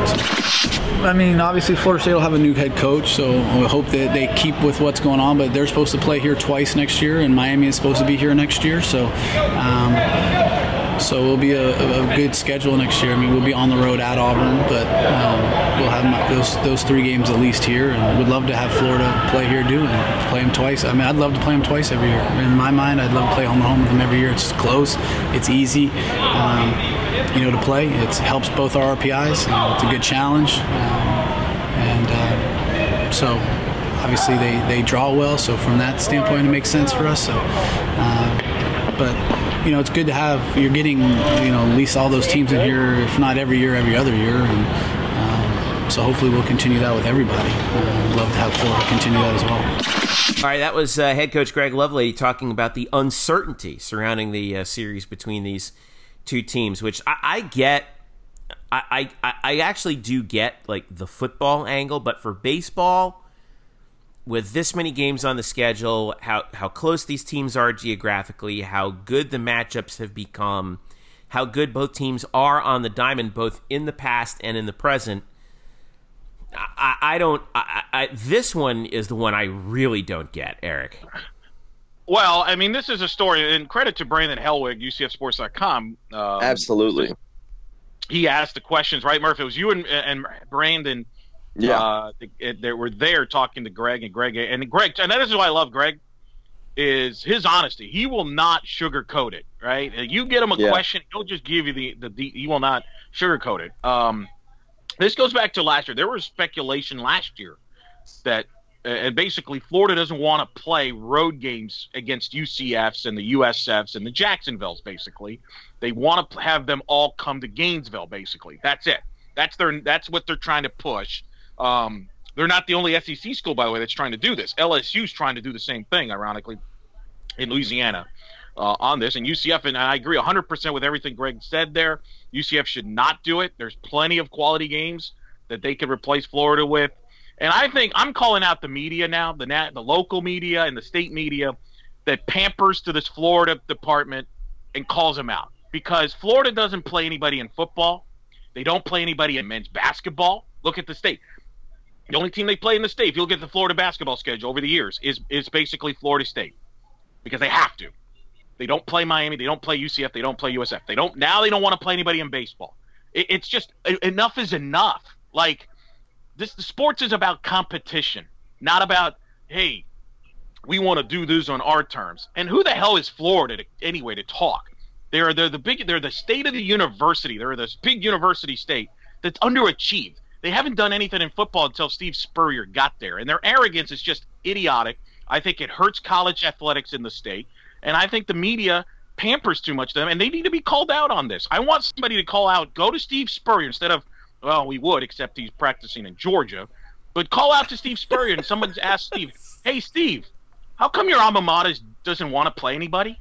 I mean, obviously Florida State will have a new head coach, so we hope that they keep with what's going on. But they're supposed to play here twice next year, and Miami is supposed to be here next year. So. Um, so it'll be a, a, good schedule next year. I mean, we'll be on the road at Auburn, but um, we'll have my, those those three games at least here, and we'd love to have Florida play here too and play them twice. I mean, I'd love to play them twice every year. In my mind, I'd love to play home and home with them every year. It's close, it's easy, um, you know, to play. It helps both our RPIs. You know, it's a good challenge, um, and uh, so obviously they, they draw well. So from that standpoint, it makes sense for us. So, uh, but you know, it's good to have. You're getting, you know, at least all those teams in here, if not every year, every other year, and um, so hopefully we'll continue that with everybody. Uh, love to have Florida continue that as well.
All right, that was uh, head coach Greg Lovelady talking about the uncertainty surrounding the uh, series between these two teams, which I, I get. I, I I actually do get like the football angle, but for baseball, with this many games on the schedule, how how close these teams are geographically, how good the matchups have become, how good both teams are on the diamond, both in the past and in the present. I, I don't. I, I, this one is the one I really don't get, Eric.
Well, I mean, this is a story, and credit to Brandon Helwig, UCFSports.com.
Um, Absolutely.
He asked the questions, right, Murph? It was you and, and Brandon
yeah,
uh, they were there talking to Greg and Greg and Greg, and that is why I love Greg. Is his honesty? He will not sugarcoat it. Right? You get him a yeah. question, he'll just give you the, the, the he will not sugarcoat it. Um, this goes back to last year. There was speculation last year that and basically Florida doesn't want to play road games against UCFs and the USFs and the Jacksonvilles. Basically, they want to have them all come to Gainesville. Basically, that's it. That's their. That's what they're trying to push. Um, they're not the only SEC school, by the way, that's trying to do this. LSU's trying to do the same thing, ironically, in Louisiana uh, on this. And UCF, and I agree 100% with everything Greg said there. UCF should not do it. There's plenty of quality games that they could replace Florida with. And I think I'm calling out the media now, the nat, the local media and the state media that pampers to this Florida department and calls them out because Florida doesn't play anybody in football. They don't play anybody in men's basketball. Look at the state. The only team they play in the state, if you look at the Florida basketball schedule over the years, is is basically Florida State because they have to. They don't play Miami. They don't play UCF. They don't play USF. They don't now. They don't want to play anybody in baseball. It, it's just enough is enough. Like this, the sports is about competition, not about hey, we want to do this on our terms. And who the hell is Florida to, anyway to talk? They're they're the big they're the state of the university. They're this big university state that's underachieved. They haven't done anything in football until Steve Spurrier got there, and their arrogance is just idiotic. I think it hurts college athletics in the state, and I think the media pampers too much to them, and they need to be called out on this. I want somebody to call out, go to Steve Spurrier instead of, well, we would, except he's practicing in Georgia, but call out to Steve Spurrier and someone's asked Steve, hey, Steve, how come your alma mater doesn't want to play anybody?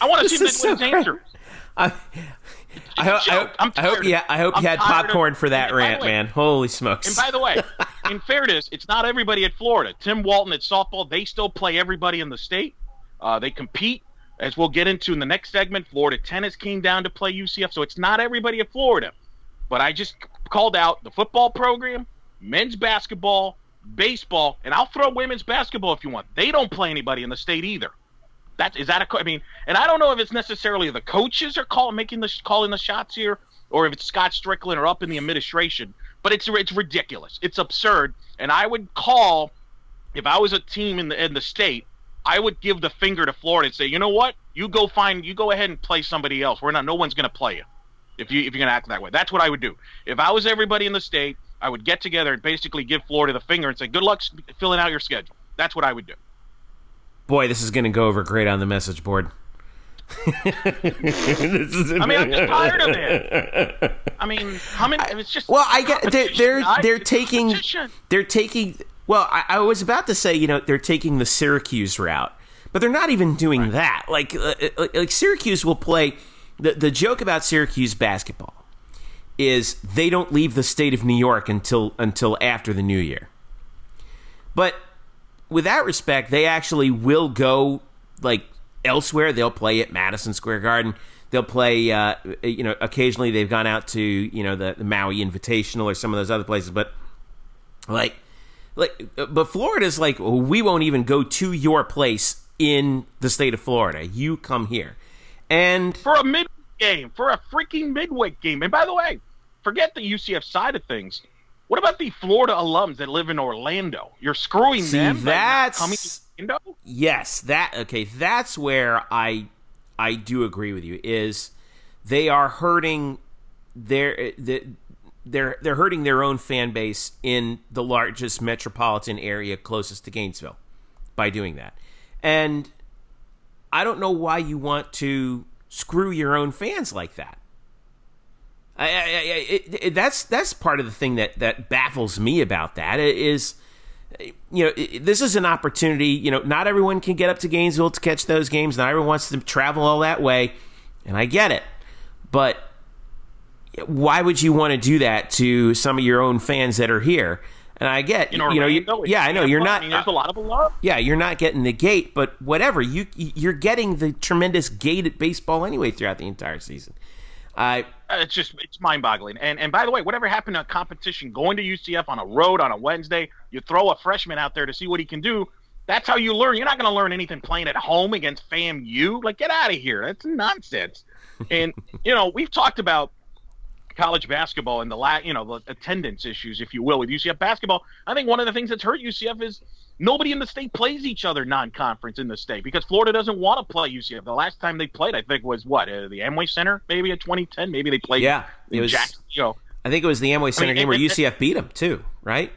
I want to see him so his answer.
I, I, ho- I, hope, I hope you. I hope I'm you had popcorn of, for that rant, way, man. Holy smokes!
And by the way, in fairness, it's not everybody at Florida. Tim Walton at softball, they still play everybody in the state. Uh, they compete, as we'll get into in the next segment. Florida tennis came down to play UCF, so it's not everybody at Florida. But I just called out the football program, men's basketball, baseball, and I'll throw women's basketball if you want. They don't play anybody in the state either. That is that a? I mean, and I don't know if it's necessarily the coaches are calling making the calling the shots here, or if it's Scott Stricklin or up in the administration. But it's it's ridiculous. It's absurd. And I would call if I was a team in the in the state, I would give the finger to Florida and say, you know what, you go find you go ahead and play somebody else. We're not. No one's going to play you if you if you're going to act that way. That's what I would do. If I was everybody in the state, I would get together and basically give Florida the finger and say, good luck filling out your schedule. That's what I would do.
Boy, this is going to go over great on the message board.
is, I mean, I'm just tired of it. I mean, how many? It's just
well, I get they're they're, they're taking they're taking. Well, I, I, was about to say, you know, they're taking the Syracuse route, but they're not even doing right. that. Like, uh, uh, like Syracuse will play. The the joke about Syracuse basketball is they don't leave the state of New York until until after the new year. But with that respect, they actually will go like elsewhere. They'll play at Madison Square Garden. they'll play. Uh, you know, occasionally they've gone out to you know the, the Maui Invitational or some of those other places, but like, like, but Florida's like we won't even go to your place in the state of Florida. You come here, and
for a mid game, for a freaking midweek game. And by the way, forget the UCF side of things. What about the Florida alums that live in Orlando? You're screwing
See,
them.
That's
coming to Orlando.
Yes, that okay. That's where I I do agree with you. Is they are hurting their eh, they're they're hurting their own fan base in the largest metropolitan area closest to Gainesville by doing that, and I don't know why you want to screw your own fans like that. I, I, I it, it, that's that's part of the thing that that baffles me about that is you know this is an opportunity you know not everyone can get up to Gainesville to catch those games. Not everyone wants to travel all that way and I get it. But why would you want to do that to some of your own fans that are here and I get
In
you know yeah I know you're not
I mean, there's a lot of love.
yeah you're not getting the gate but whatever you you're getting the tremendous gate at baseball anyway throughout the entire season I
Uh, It's just it's mind-boggling. And and by the way, whatever happened to a competition going to UCF on a road on a Wednesday, you throw a freshman out there to see what he can do. That's how you learn. You're not going to learn anything playing at home against FAMU. Like get out of here. That's nonsense. And you know we've talked about college basketball and the la- you know the attendance issues, if you will, with UCF basketball. I think one of the things that's hurt UCF is nobody in the state plays each other non-conference in the state because Florida doesn't want to play UCF. The last time they played, I think, was what uh, the Amway Center, maybe in 2010. Maybe they played.
Yeah, it was-
Jackson, you know,
I think it was the Amway Center
mean,
game where
it- it-
UCF beat them too right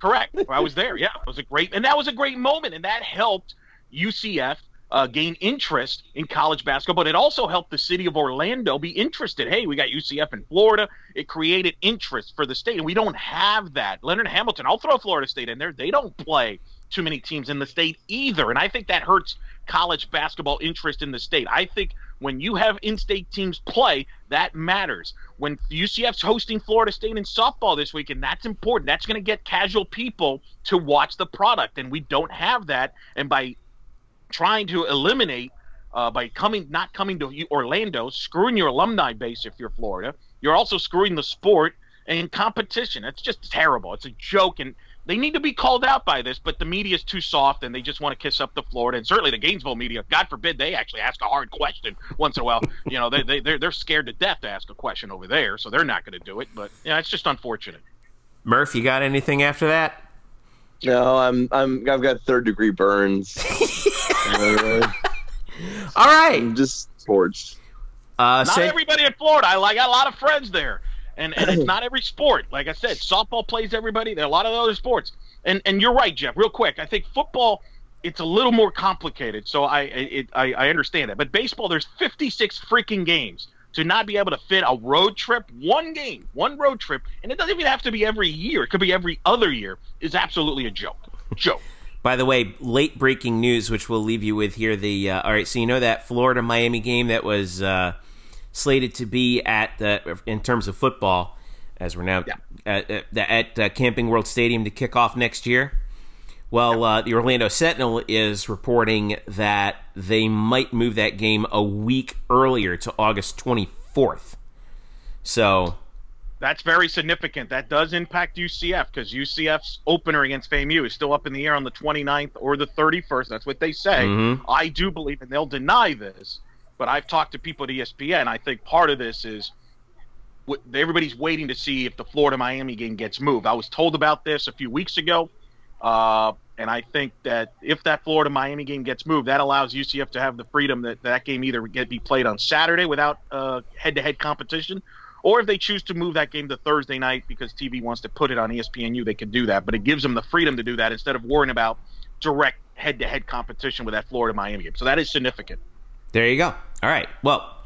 Correct. I was there. Yeah, it was a great, and that was a great moment, and that helped UCF uh, gain interest in college basketball. But it also helped the city of Orlando be interested. Hey, we got UCF in Florida. It created interest for the state, and we don't have that. Leonard Hamilton. I'll throw Florida State in there. They don't play too many teams in the state either, and I think that hurts college basketball interest in the state. I think when you have in-state teams play, that matters. When UCF's hosting Florida State in softball this weekend, that's important. That's going to get casual people to watch the product, and we don't have that. And by trying to eliminate, uh, by coming not coming to Orlando, screwing your alumni base if you're Florida, you're also screwing the sport and competition. It's just terrible. It's a joke, and they need to be called out by this, but the media is too soft and they just want to kiss up to Florida and certainly the Gainesville media. God forbid they actually ask a hard question once in a while. You know, they, they, they're, they're scared to death to ask a question over there, so they're not going to do it. But yeah, it's just unfortunate.
Murph you got anything after that
No, I'm I'm I've got third degree burns. Uh,
all right
I'm just scorched.
uh
Not
Sid-
everybody in Florida. I like got a lot of friends there, and and it's not every sport. Like I said, softball plays everybody. There are a lot of other sports, and and you're right, Jeff. Real quick, I think football it's a little more complicated. So I it, I, I understand that, but baseball there's 56 freaking games. To not be able to fit a road trip, one game, one road trip, and it doesn't even have to be every year. It could be every other year. Is absolutely a joke. Joke.
By the way, late breaking news, which we'll leave you with here. The uh, all right, so you know that Florida Miami game that was uh, slated to be at the in terms of football, as we're now
Yeah.
at, at, at uh, Camping World Stadium to kick off next year. Well, uh, the Orlando Sentinel is reporting that they might move that game a week earlier to August 24th. So
That's very significant. That does impact UCF because UCF's opener against FAMU is still up in the air on the 29th or the 31st. That's what they say.
Mhm.
I do believe, and they'll deny this, but I've talked to people at ESPN. I think part of this is everybody's waiting to see if the Florida Miami game gets moved. I was told about this a few weeks ago. Uh, and I think that if that Florida Miami game gets moved, that allows UCF to have the freedom that that game either get be played on Saturday without uh, head-to-head competition, or if they choose to move that game to Thursday night because TV wants to put it on ESPNU, they can do that. But it gives them the freedom to do that instead of worrying about direct head-to-head competition with that Florida Miami game. So that is significant.
There you go. All right. Well,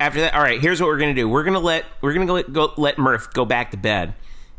after that, all right. Here's what we're gonna do. We're gonna let we're gonna go let, go let Murph go back to bed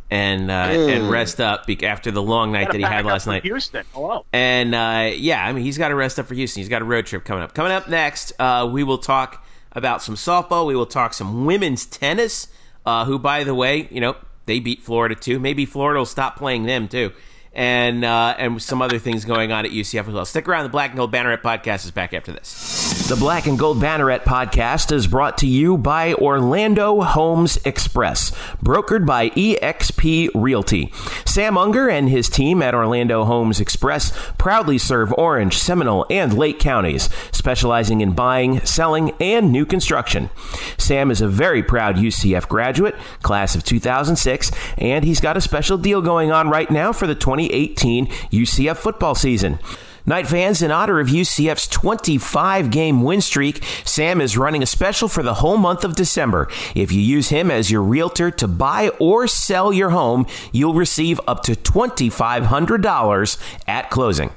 and uh, and rest up be- after the long night that he had last night.
Houston. Hello.
And uh, yeah, I mean, he's got to rest up for Houston. He's got a road trip coming up. Coming up next, uh, we will talk about some softball. We will talk some women's tennis. Uh, who, by the way, you know, they beat Florida too. Maybe Florida will stop playing them too. And uh, and some other things going on at UCF as well. Stick around. The Black and Gold Banneret podcast is back after this. The Black and Gold Banneret podcast is brought to you by Orlando Homes Express, brokered by eXp Realty. Sam Unger and his team at Orlando Homes Express proudly serve Orange, Seminole, and Lake counties, specializing in buying, selling, and new construction. Sam is a very proud UCF graduate, class of 2006, and he's got a special deal going on right now for the 2018 UCF football season. Knight fans, in honor of UCF's 25 game win streak, Sam is running a special for the whole month of December. If you use him as your realtor to buy or sell your home, you'll receive up to $2,500 at closing.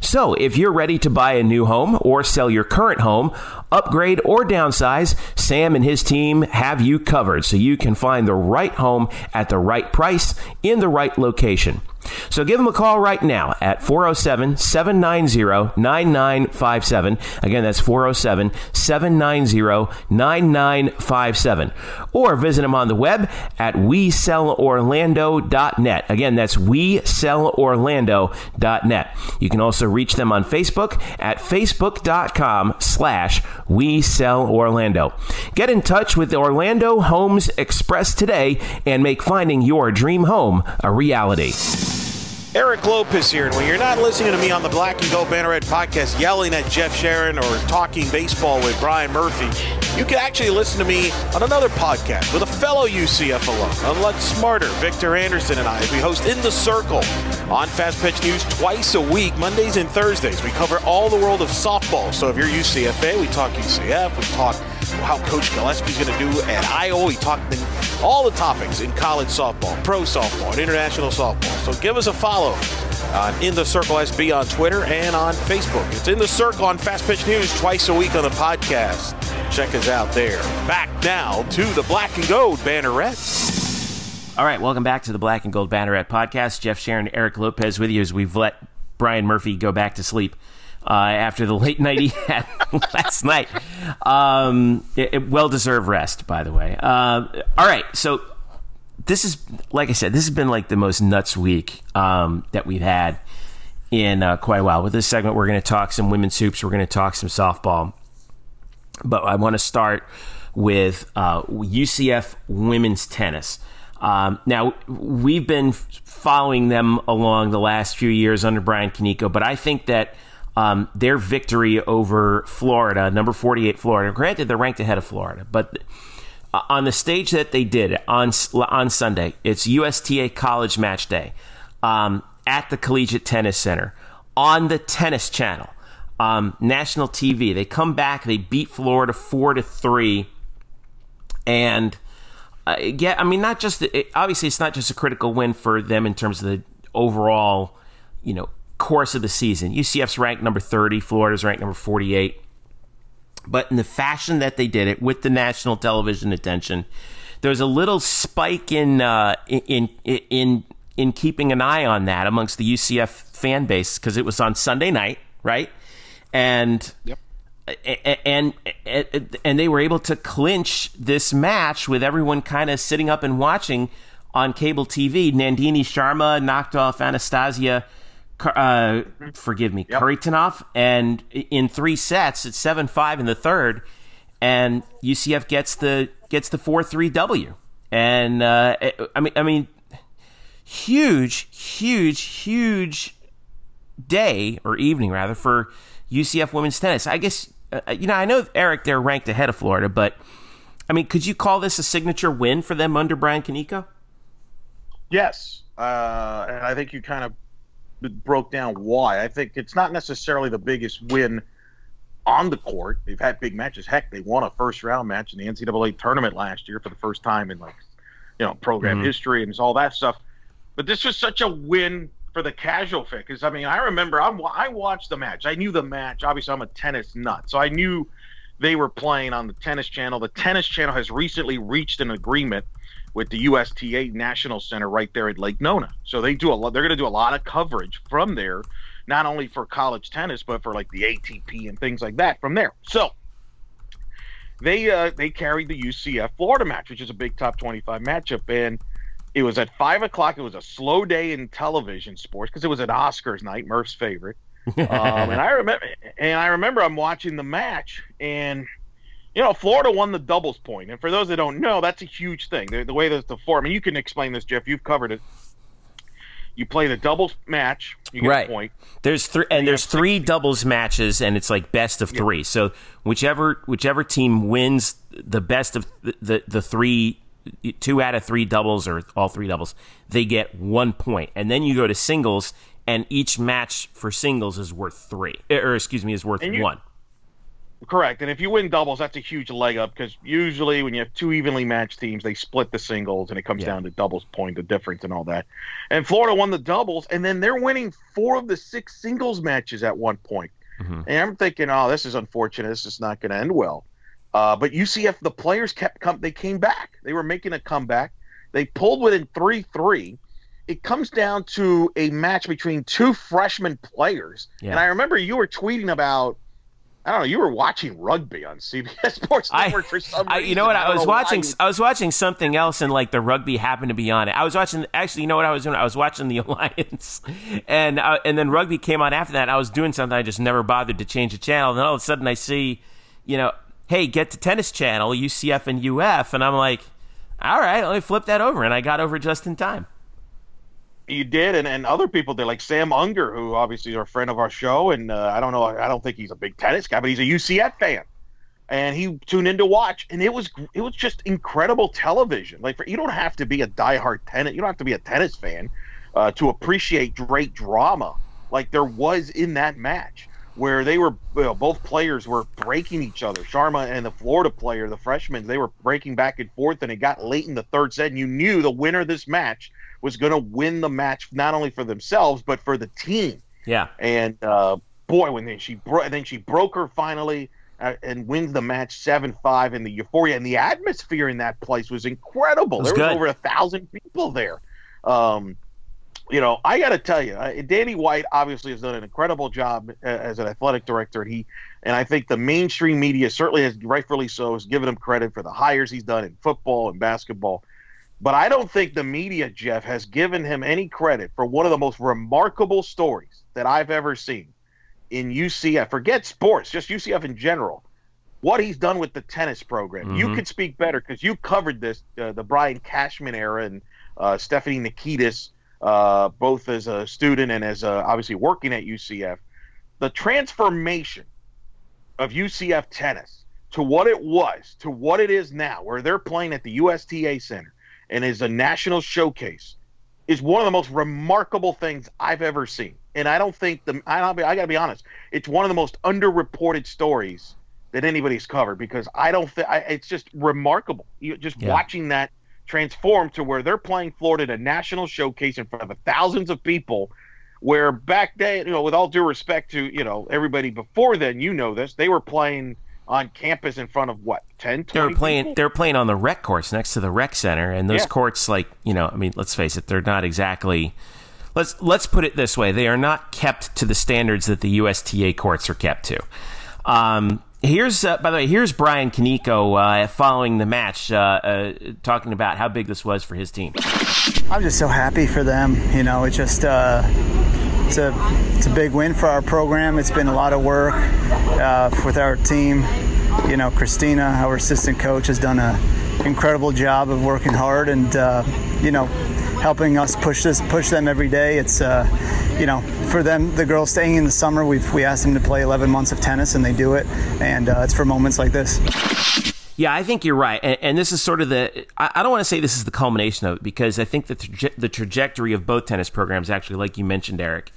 So, if you're ready to buy a new home or sell your current home, upgrade or downsize, Sam and his team have you covered so you can find the right home at the right price in the right location. So give them a call right now at 407 790 9957. Again, that's 407 790 9957. Or visit them on the web at WeSellOrlando.net. Again, that's WeSellOrlando.net. You can also reach them on Facebook at Facebook.com slash WeSellOrlando. Get in touch with Orlando Homes Express today and make finding your dream home a reality.
Eric Lopez here, and when you're not listening to me on the Black and Gold Banneret podcast yelling at Jeff Sharon or talking baseball with Brian Murphy, you can actually listen to me on another podcast with a fellow UCF alum, a lot smarter, Victor Anderson and I, we host In the Circle on Fast Pitch News twice a week, Mondays and Thursdays. We cover all the world of softball. So if you're UCFA, we talk UCF, we talk how Coach Gillespie's going to do at Iowa. We talk all the topics in college softball, pro softball, and international softball. So give us a follow on In the Circle SB on Twitter and on Facebook. It's In the Circle on Fast Pitch News twice a week on the podcast. Check us out there. Back now to the Black and Gold Banneret.
All right, welcome back to the Black and Gold Banneret podcast. Jeff Sharon, Eric Lopez with you as we've let Brian Murphy go back to sleep. Uh, after the late night he had last night. Um, well deserved rest, by the way. Uh, all right, so this is, like I said, this has been like the most nuts week um, that we've had in uh, quite a while. With this segment, we're going to talk some women's hoops, we're going to talk some softball. But I want to start with UCF uh, women's tennis. Um, now, we've been following them along the last few years under Brian Kaneko, but I think that um, their victory over Florida, number 48 Florida, granted they're ranked ahead of Florida, but uh, on the stage that they did on, on Sunday, it's USTA College Match Day um, at the Collegiate Tennis Center on the Tennis Channel. Um, national TV. They come back. They beat Florida four to three, and uh, yeah, I mean, not just it, obviously it's not just a critical win for them in terms of the overall, you know, course of the season. UCF's ranked number 30, Florida's ranked number 48. But in the fashion that they did it with the national television attention, there was a little spike in uh, in in in keeping an eye on that amongst the UCF fan base because it was on Sunday night, right? And
yep.
and, and and they were able to clinch this match with everyone kind of sitting up and watching on cable TV. Nandini Sharma knocked off Anastasia uh, forgive me, yep. And in three sets, it's seven five in the third, and UCF gets the gets the four three W, and uh, I mean I mean, huge, huge, huge day or evening rather for UCF women's tennis. I guess uh, you know I know Eric they're ranked ahead of Florida, but I mean, could you call this a signature win for them under Brian Kaneko?
Yes, uh, and I think you kind of broke down why. I think it's not necessarily the biggest win on the court. They've had big matches. Heck, they won a first round match in the NCAA tournament last year for the first time in like you know program mm-hmm. history and all that stuff. But this was such a win for the casual fan because I mean I remember I'm, I watched the match. I knew the match. Obviously, I'm a tennis nut, so I knew they were playing on the tennis channel. The tennis channel has recently reached an agreement with the USTA National Center right there at Lake Nona. So they do a lot. They're going to do a lot of coverage from there, not only for college tennis but for like the ATP and things like that from there. So they uh, they carried the UCF Florida match, which is a big top 25 matchup, and It was at five o'clock. It was a slow day in television sports because it was an Oscars night, Murph's favorite. um, and I remember, and I remember I'm watching the match, and you know, Florida won the doubles point. And for those that don't know, that's a huge thing. The, the way that the form, and you can explain this, Jeff. You've covered it. You play the doubles match, you get
Right.
a point.
There's three, and there's three doubles matches, and it's like best of three. So whichever whichever team wins the best of the, the the three, two out of three doubles or all three doubles, they get one point, and then you go to singles, and each match for singles is worth three, or excuse me, is worth
you-
one.
Correct. And if you win doubles, that's a huge leg up because usually when you have two evenly matched teams, they split the singles and it comes
Yeah.
down to doubles point, the difference and all that. And Florida won the doubles, and then they're winning four of the six singles matches at one point.
Mhm.
And I'm thinking, oh, this is unfortunate. This is not going to end well. Uh, but UCF, the players kept come. They came back. They were making a comeback. They pulled within three three. It comes down to a match between two freshman players.
Yeah.
And I remember you were tweeting about. I don't know. You were watching rugby on CBS Sports
I-
Network for some
I,
reason.
you know what? I,
don't
was watching.
you-
I was watching something else, and like the rugby happened to be on it. I was watching. Actually, you know what I was doing? I was watching the Alliance, and uh, and then rugby came on after that. I was doing something. I just never bothered to change the channel. And then all of a sudden, I see, you know, hey, get to tennis channel, UCF and UF, and I'm like, all right, let me flip that over, and I got over just in time.
You did, and, and other people did, like Sam Unger, who obviously is a friend of our show, and uh, I don't know, I don't think he's a big tennis guy, but he's a UCF fan, and he tuned in to watch, and it was it was just incredible television. Like, for, you don't have to be a diehard tennis, you don't have to be a tennis fan uh, to appreciate great drama, like there was in that match, where they were you know, both players were breaking each other. Sharma and the Florida player, the freshman, they were breaking back and forth, and it got late in the third set, and you knew the winner of this match was going to win the match not only for themselves but for the team.
Yeah,
And uh, boy, when then she bro- then she broke her finally uh, and wins the match seven five, and the euphoria and the atmosphere in that place was incredible.
Was
there was over a thousand people there. Um, you know, I got to tell you, uh, Danny White obviously has done an incredible job uh, as an athletic director, and he and I think the mainstream media certainly has rightfully so has given him credit for the hires he's done in football and basketball. But I don't think the media, Jeff, has given him any credit for one of the most remarkable stories that I've ever seen in UCF. Forget sports, just UCF in general. What he's done with the tennis program. You
Mhm.
could speak better because you covered this, uh, the Brian Cashman era and uh, Stephanie Nikitas, uh, both as a student and as uh, obviously working at UCF. The transformation of UCF tennis to what it was to what it is now, where they're playing at the USTA Center and is a national showcase, is one of the most remarkable things I've ever seen. And I don't think the I, don't, I got to be honest, it's one of the most underreported stories that anybody's covered because I don't think it's just remarkable. You just
Yeah.
watching that transform to where they're playing Florida at a national showcase in front of thousands of people. Where back then, you know, with all due respect to you know everybody before then, you know this, they were playing on campus in front of what 10, 20
they were playing.
people?
They were playing on the rec courts next to the rec center, and those
Yeah.
courts, like you know, I mean, let's face it, they're not exactly. Let's let's put it this way: they are not kept to the standards that the USTA courts are kept to. Um, here's, uh, by the way, here's Brian Kaneko uh, following the match, uh, uh, talking about how big this was for his team.
I'm just so happy for them. You know, it just uh, it's a it's a big win for our program. It's been a lot of work uh, with our team. You know, Christina, our assistant coach, has done an incredible job of working hard and uh, you know helping us push this push them every day. It's uh, you know for them the girls staying in the summer. We've we asked them to play 11 months of tennis and they do it, and uh, it's for moments like this.
Yeah, I think you're right, and, and this is sort of the. I, I don't want to say this is the culmination of it because I think the the trajectory of both tennis programs, actually, like you mentioned, Eric,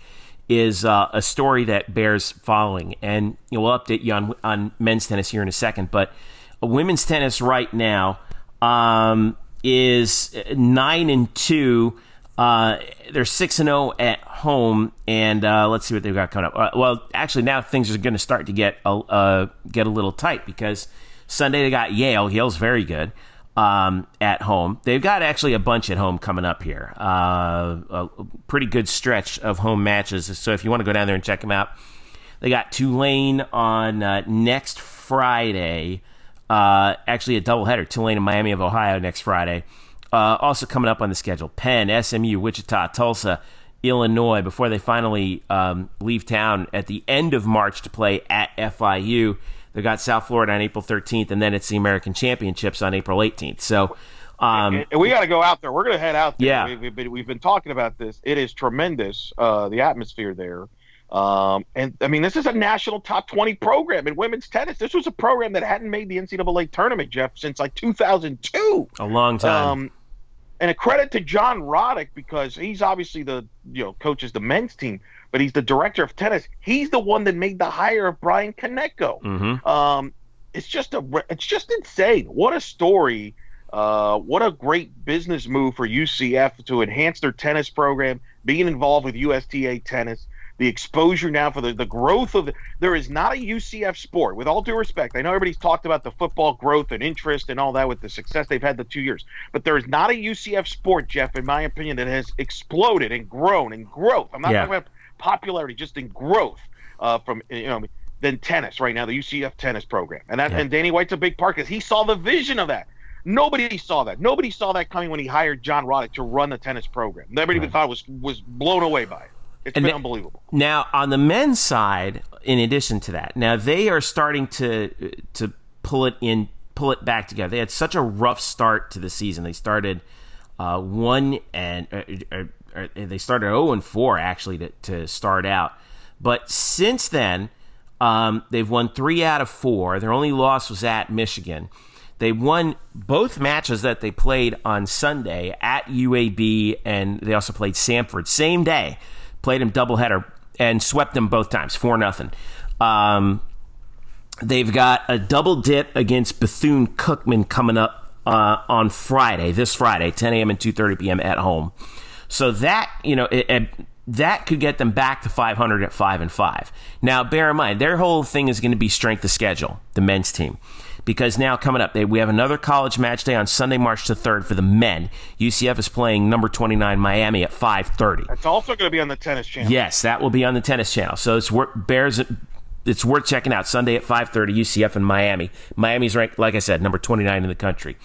is uh, a story that bears following, and you know, we'll update you on on men's tennis here in a second, but women's tennis right now um, is nine and two. Uh, they're six and zero at home, and uh, let's see what they've got coming up. Uh, well, actually, now things are going to start to get a, uh, get a little tight because Sunday they got Yale. Yale's very good um, at home. They've got actually a bunch at home coming up here. Uh, a pretty good stretch of home matches. So if you want to go down there and check them out, they got Tulane on uh, next Friday. Uh, actually, a doubleheader: Tulane and Miami of Ohio next Friday. Uh, also coming up on the schedule: Penn, SMU, Wichita, Tulsa, Illinois. Before they finally um, leave town at the end of March to play at FIU. They got South Florida on April 13th, and then it's the American Championships on April 18th. So. Um,
and we got to go out there. We're going to head out there.
Yeah.
We, have been, we've been talking about this. It is tremendous, uh, the atmosphere there. Um, and I mean, this is a national top 20 program in women's tennis. This was a program that hadn't made the NCAA tournament, Jeff, since like 2002.
A long time.
Um, and a credit to John Roddick because he's obviously the you know coaches the men's team, but he's the director of tennis. He's the one that made the hire of Brian Kaneko.
Mhm.
Um, it's just a it's just insane. What a story. Uh, what a great business move for UCF to enhance their tennis program, being involved with USTA tennis, the exposure now for the, the growth of the, there is not a UCF sport, with all due respect. I know everybody's talked about the football growth and interest and all that with the success they've had the two years, but there is not a UCF sport, Jeff, in my opinion, that has exploded and grown and growth. I'm not
Yeah.
talking about popularity, just in growth uh, from, you know, than tennis right now, the UCF tennis program. And that
Yeah.
and Danny White's a big part because he saw the vision of that. Nobody saw that. Nobody saw that coming when he hired John Roddick to run the tennis program. Nobody even thought it was was blown away by it. It's
And
been unbelievable.
Now, on the men's side, in addition to that, now they are starting to to pull it in, pull it back together. They had such a rough start to the season. They started uh, one and uh, uh, they started zero and four actually to, to start out, but since then um, they've won three out of four. Their only loss was at Michigan. They won both matches that they played on Sunday at UAB, and they also played Samford same day. Played them doubleheader and swept them both times, four nothing. Um, they've got a double dip against Bethune Cookman coming up uh, on Friday, this Friday, 10 a.m. and 2:30 p.m. at home. So that you know, it, it- that could get them back to 500 at five and five. Now, bear in mind, their whole thing is going to be strength of schedule, the men's team, because now coming up, they, we have another college match day on Sunday, March the third for the men. UCF is playing number 29 Miami at 5:30.
It's also going to be on the tennis channel.
Yes, that will be on the tennis channel. So it's worth bears it's worth checking out Sunday at 5:30 UCF in Miami. Miami's ranked like I said number 29 in the country.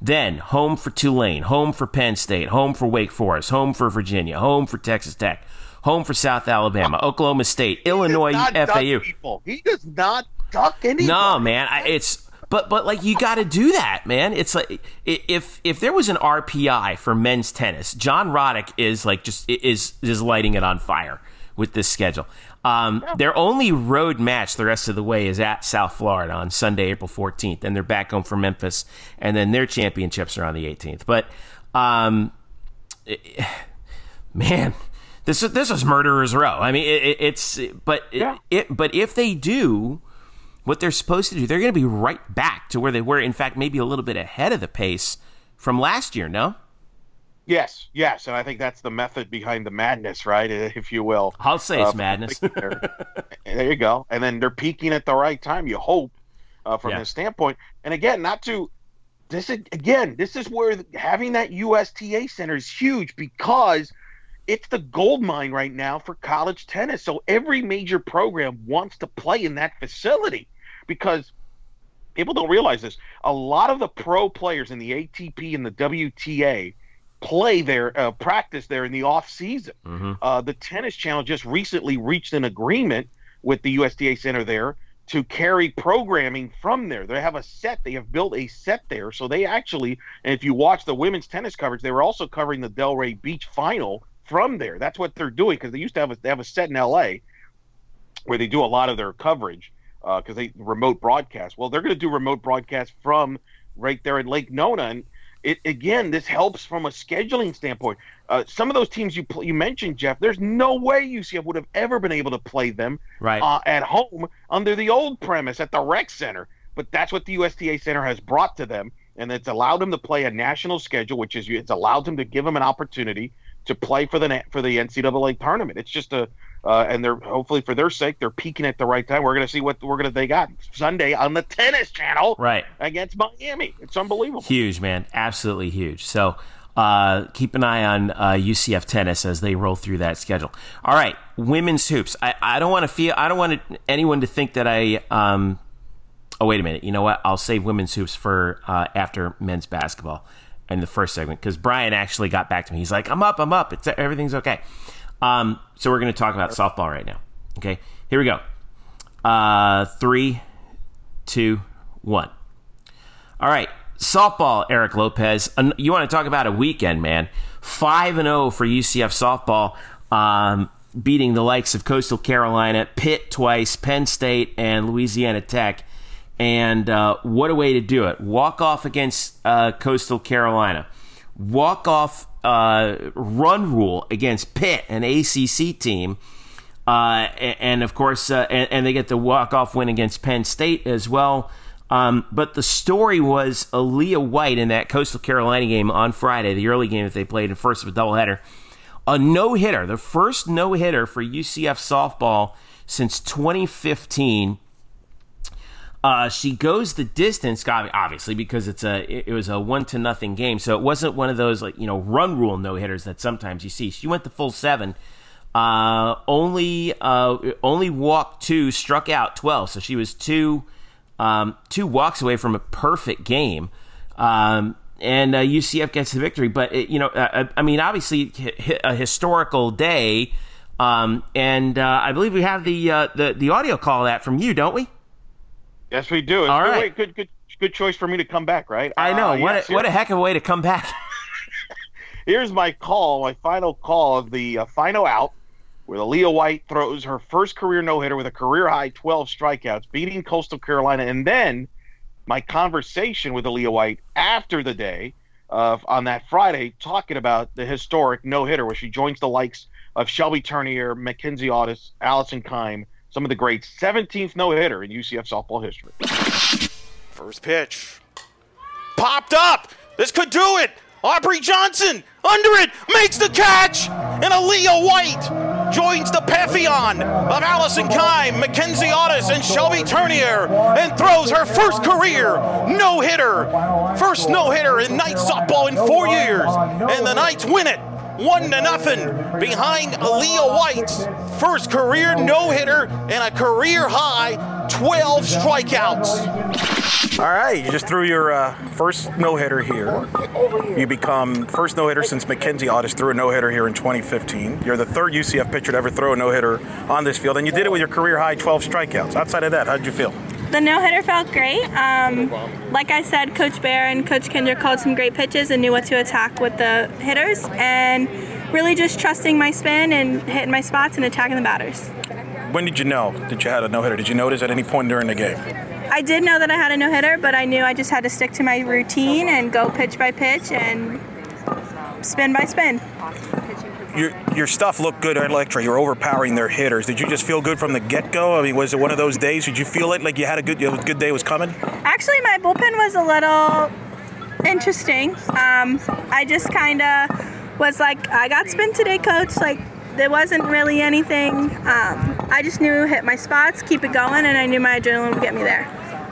Then home for Tulane, home for Penn State, home for Wake Forest, home for Virginia, home for Texas Tech, home for South Alabama, Oklahoma State, Illinois,
He does not
FAU.
people. He does not duck anybody.
No, man, I, it's but but like you got to do that, man. It's like if if there was an RPI for men's tennis, John Roddick is like just is is lighting it on fire with this schedule. Um, Their only road match the rest of the way is at South Florida on Sunday, April 14th, and they're back home for Memphis, and then their championships are on the 18th. But um, man, this is this is murderers row. I mean, it, it, it's but
Yeah.
it, it but if they do what they're supposed to do, they're going to be right back to where they were. In fact, maybe a little bit ahead of the pace from last year. No,
Yes, yes, and I think that's the method behind the madness, right? If you will.
I'll say it's
Uh,
madness.
there. you go. And then they're peaking at the right time. You hope uh, from
Yeah.
this standpoint. And again, not to this is- again, this is where having that USTA center is huge because it's the gold mine right now for college tennis. So every major program wants to play in that facility because people don't realize this. A lot of the pro players in the ATP and the WTA play there, uh, practice there in the off season. Uh, the Tennis Channel just recently reached an agreement with the USTA Center there to carry programming from there. They have a set. They have built a set there, so they actually. And if you watch the women's tennis coverage, they were also covering the Delray Beach final from there. That's what they're doing because they used to have a, they have a set in LA where they do a lot of their coverage because they remote broadcast. Well, they're going to do remote broadcast from right there in Lake Nona, and it again this helps from a scheduling standpoint. Uh, some of those teams you pl- you mentioned, Jeff, there's no way UCF would have ever been able to play them
Right.
uh, at home under the old premise at the rec center. But that's what the USTA Center has brought to them, and it's allowed them to play a national schedule, which is it's allowed them to give them an opportunity to play for the for the NCAA tournament. It's just a uh, and they're hopefully for their sake they're peaking at the right time. We're going to see what we're going to they got Sunday on the tennis channel
Right.
against Miami. It's unbelievable.
Huge, man. Absolutely huge. So uh, keep an eye on uh, UCF tennis as they roll through that schedule. All right, women's hoops. I, I don't want to feel. I don't want anyone to think that I. Um, oh wait a minute. You know what? I'll save women's hoops for uh, after men's basketball. in the first segment because Brian actually got back to me. He's like, "I'm up, I'm up. It's everything's okay." Um, so we're going to talk about softball right now. Okay, here we go. Uh, three, two, one. All right, softball. Eric Lopez. You want to talk about a weekend, man? Five and zero oh for UCF softball. Um, beating the likes of Coastal Carolina, Pitt twice, Penn State, and Louisiana Tech. And uh, what a way to do it! Walk off against uh, Coastal Carolina, walk off uh, run rule against Pitt, an ACC team, uh, and, of course, uh, and, and, they get the walk off win against Penn State as well. Um, but the story was Aaliyah White in that Coastal Carolina game on Friday, the early game that they played, in first of a doubleheader a no hitter, the first no hitter for UCF softball since 2015. Uh, she goes the distance, obviously, because it's a it was a one to nothing game, so it wasn't one of those like you know run rule no hitters that sometimes you see. She went the full seven, uh, only uh, only walked two, struck out twelve, so she was two um, two walks away from a perfect game. Um, and uh, UCF gets the victory. But it, you know, uh, uh I mean, obviously a historical day, um, and uh, I believe we have the, uh, the the audio call that from you, don't we?
Yes, we do. It's
All
good, good, good, good choice for me to come back. Right?
I know.
Uh,
what
yes,
a, what a heck of a way to come back.
Here's my call, my final call of the final out, where Aaliyah White throws her first career no hitter with a career high 12 strikeouts, beating Coastal Carolina, and then my conversation with Aaliyah White after the day uh, on that Friday, talking about the historic no hitter, where she joins the likes of Shelby Turnier, Mackenzie Otis, Allison Kime, some of the great 17th no hitter in UCF softball history.
First pitch. Popped up. This could do it. Aubrey Johnson under it makes the catch, and Aaliyah White joins the pantheon of Allison Kime, Mackenzie Otis, and Shelby Turnier and throws her first career no hitter. First no hitter in Knight softball in four years. And the Knights win it one to nothing behind Aaliyah White's first career no hitter and a career high 12 strikeouts.
All right, you just threw your uh, first no hitter here. You become first no hitter since Mackenzie Otis threw a no hitter here in 2015. You're the third UCF pitcher to ever throw a no hitter on this field, and you did it with your career high 12 strikeouts. Outside of that, how did you feel?
The no hitter felt great. Um, like I said, Coach Bear and Coach Kinder called some great pitches and knew what to attack with the hitters, and really just trusting my spin and hitting my spots and attacking the batters.
When did you know that you had a no hitter? Did you notice at any point during the game?
I did know that I had a no hitter, but I knew I just had to stick to my routine and go pitch by pitch and spin by spin.
Your, your stuff looked good at Electra. You were overpowering their hitters. Did you just feel good from the get go? I mean, was it one of those days? Did you feel it like you had a good, a good day was coming?
Actually, my bullpen was a little interesting. Um, I just kind of was like, I got spin today, coach. Like, there wasn't really anything. Um, I just knew hit my spots, keep it going, and I knew my adrenaline would get me there.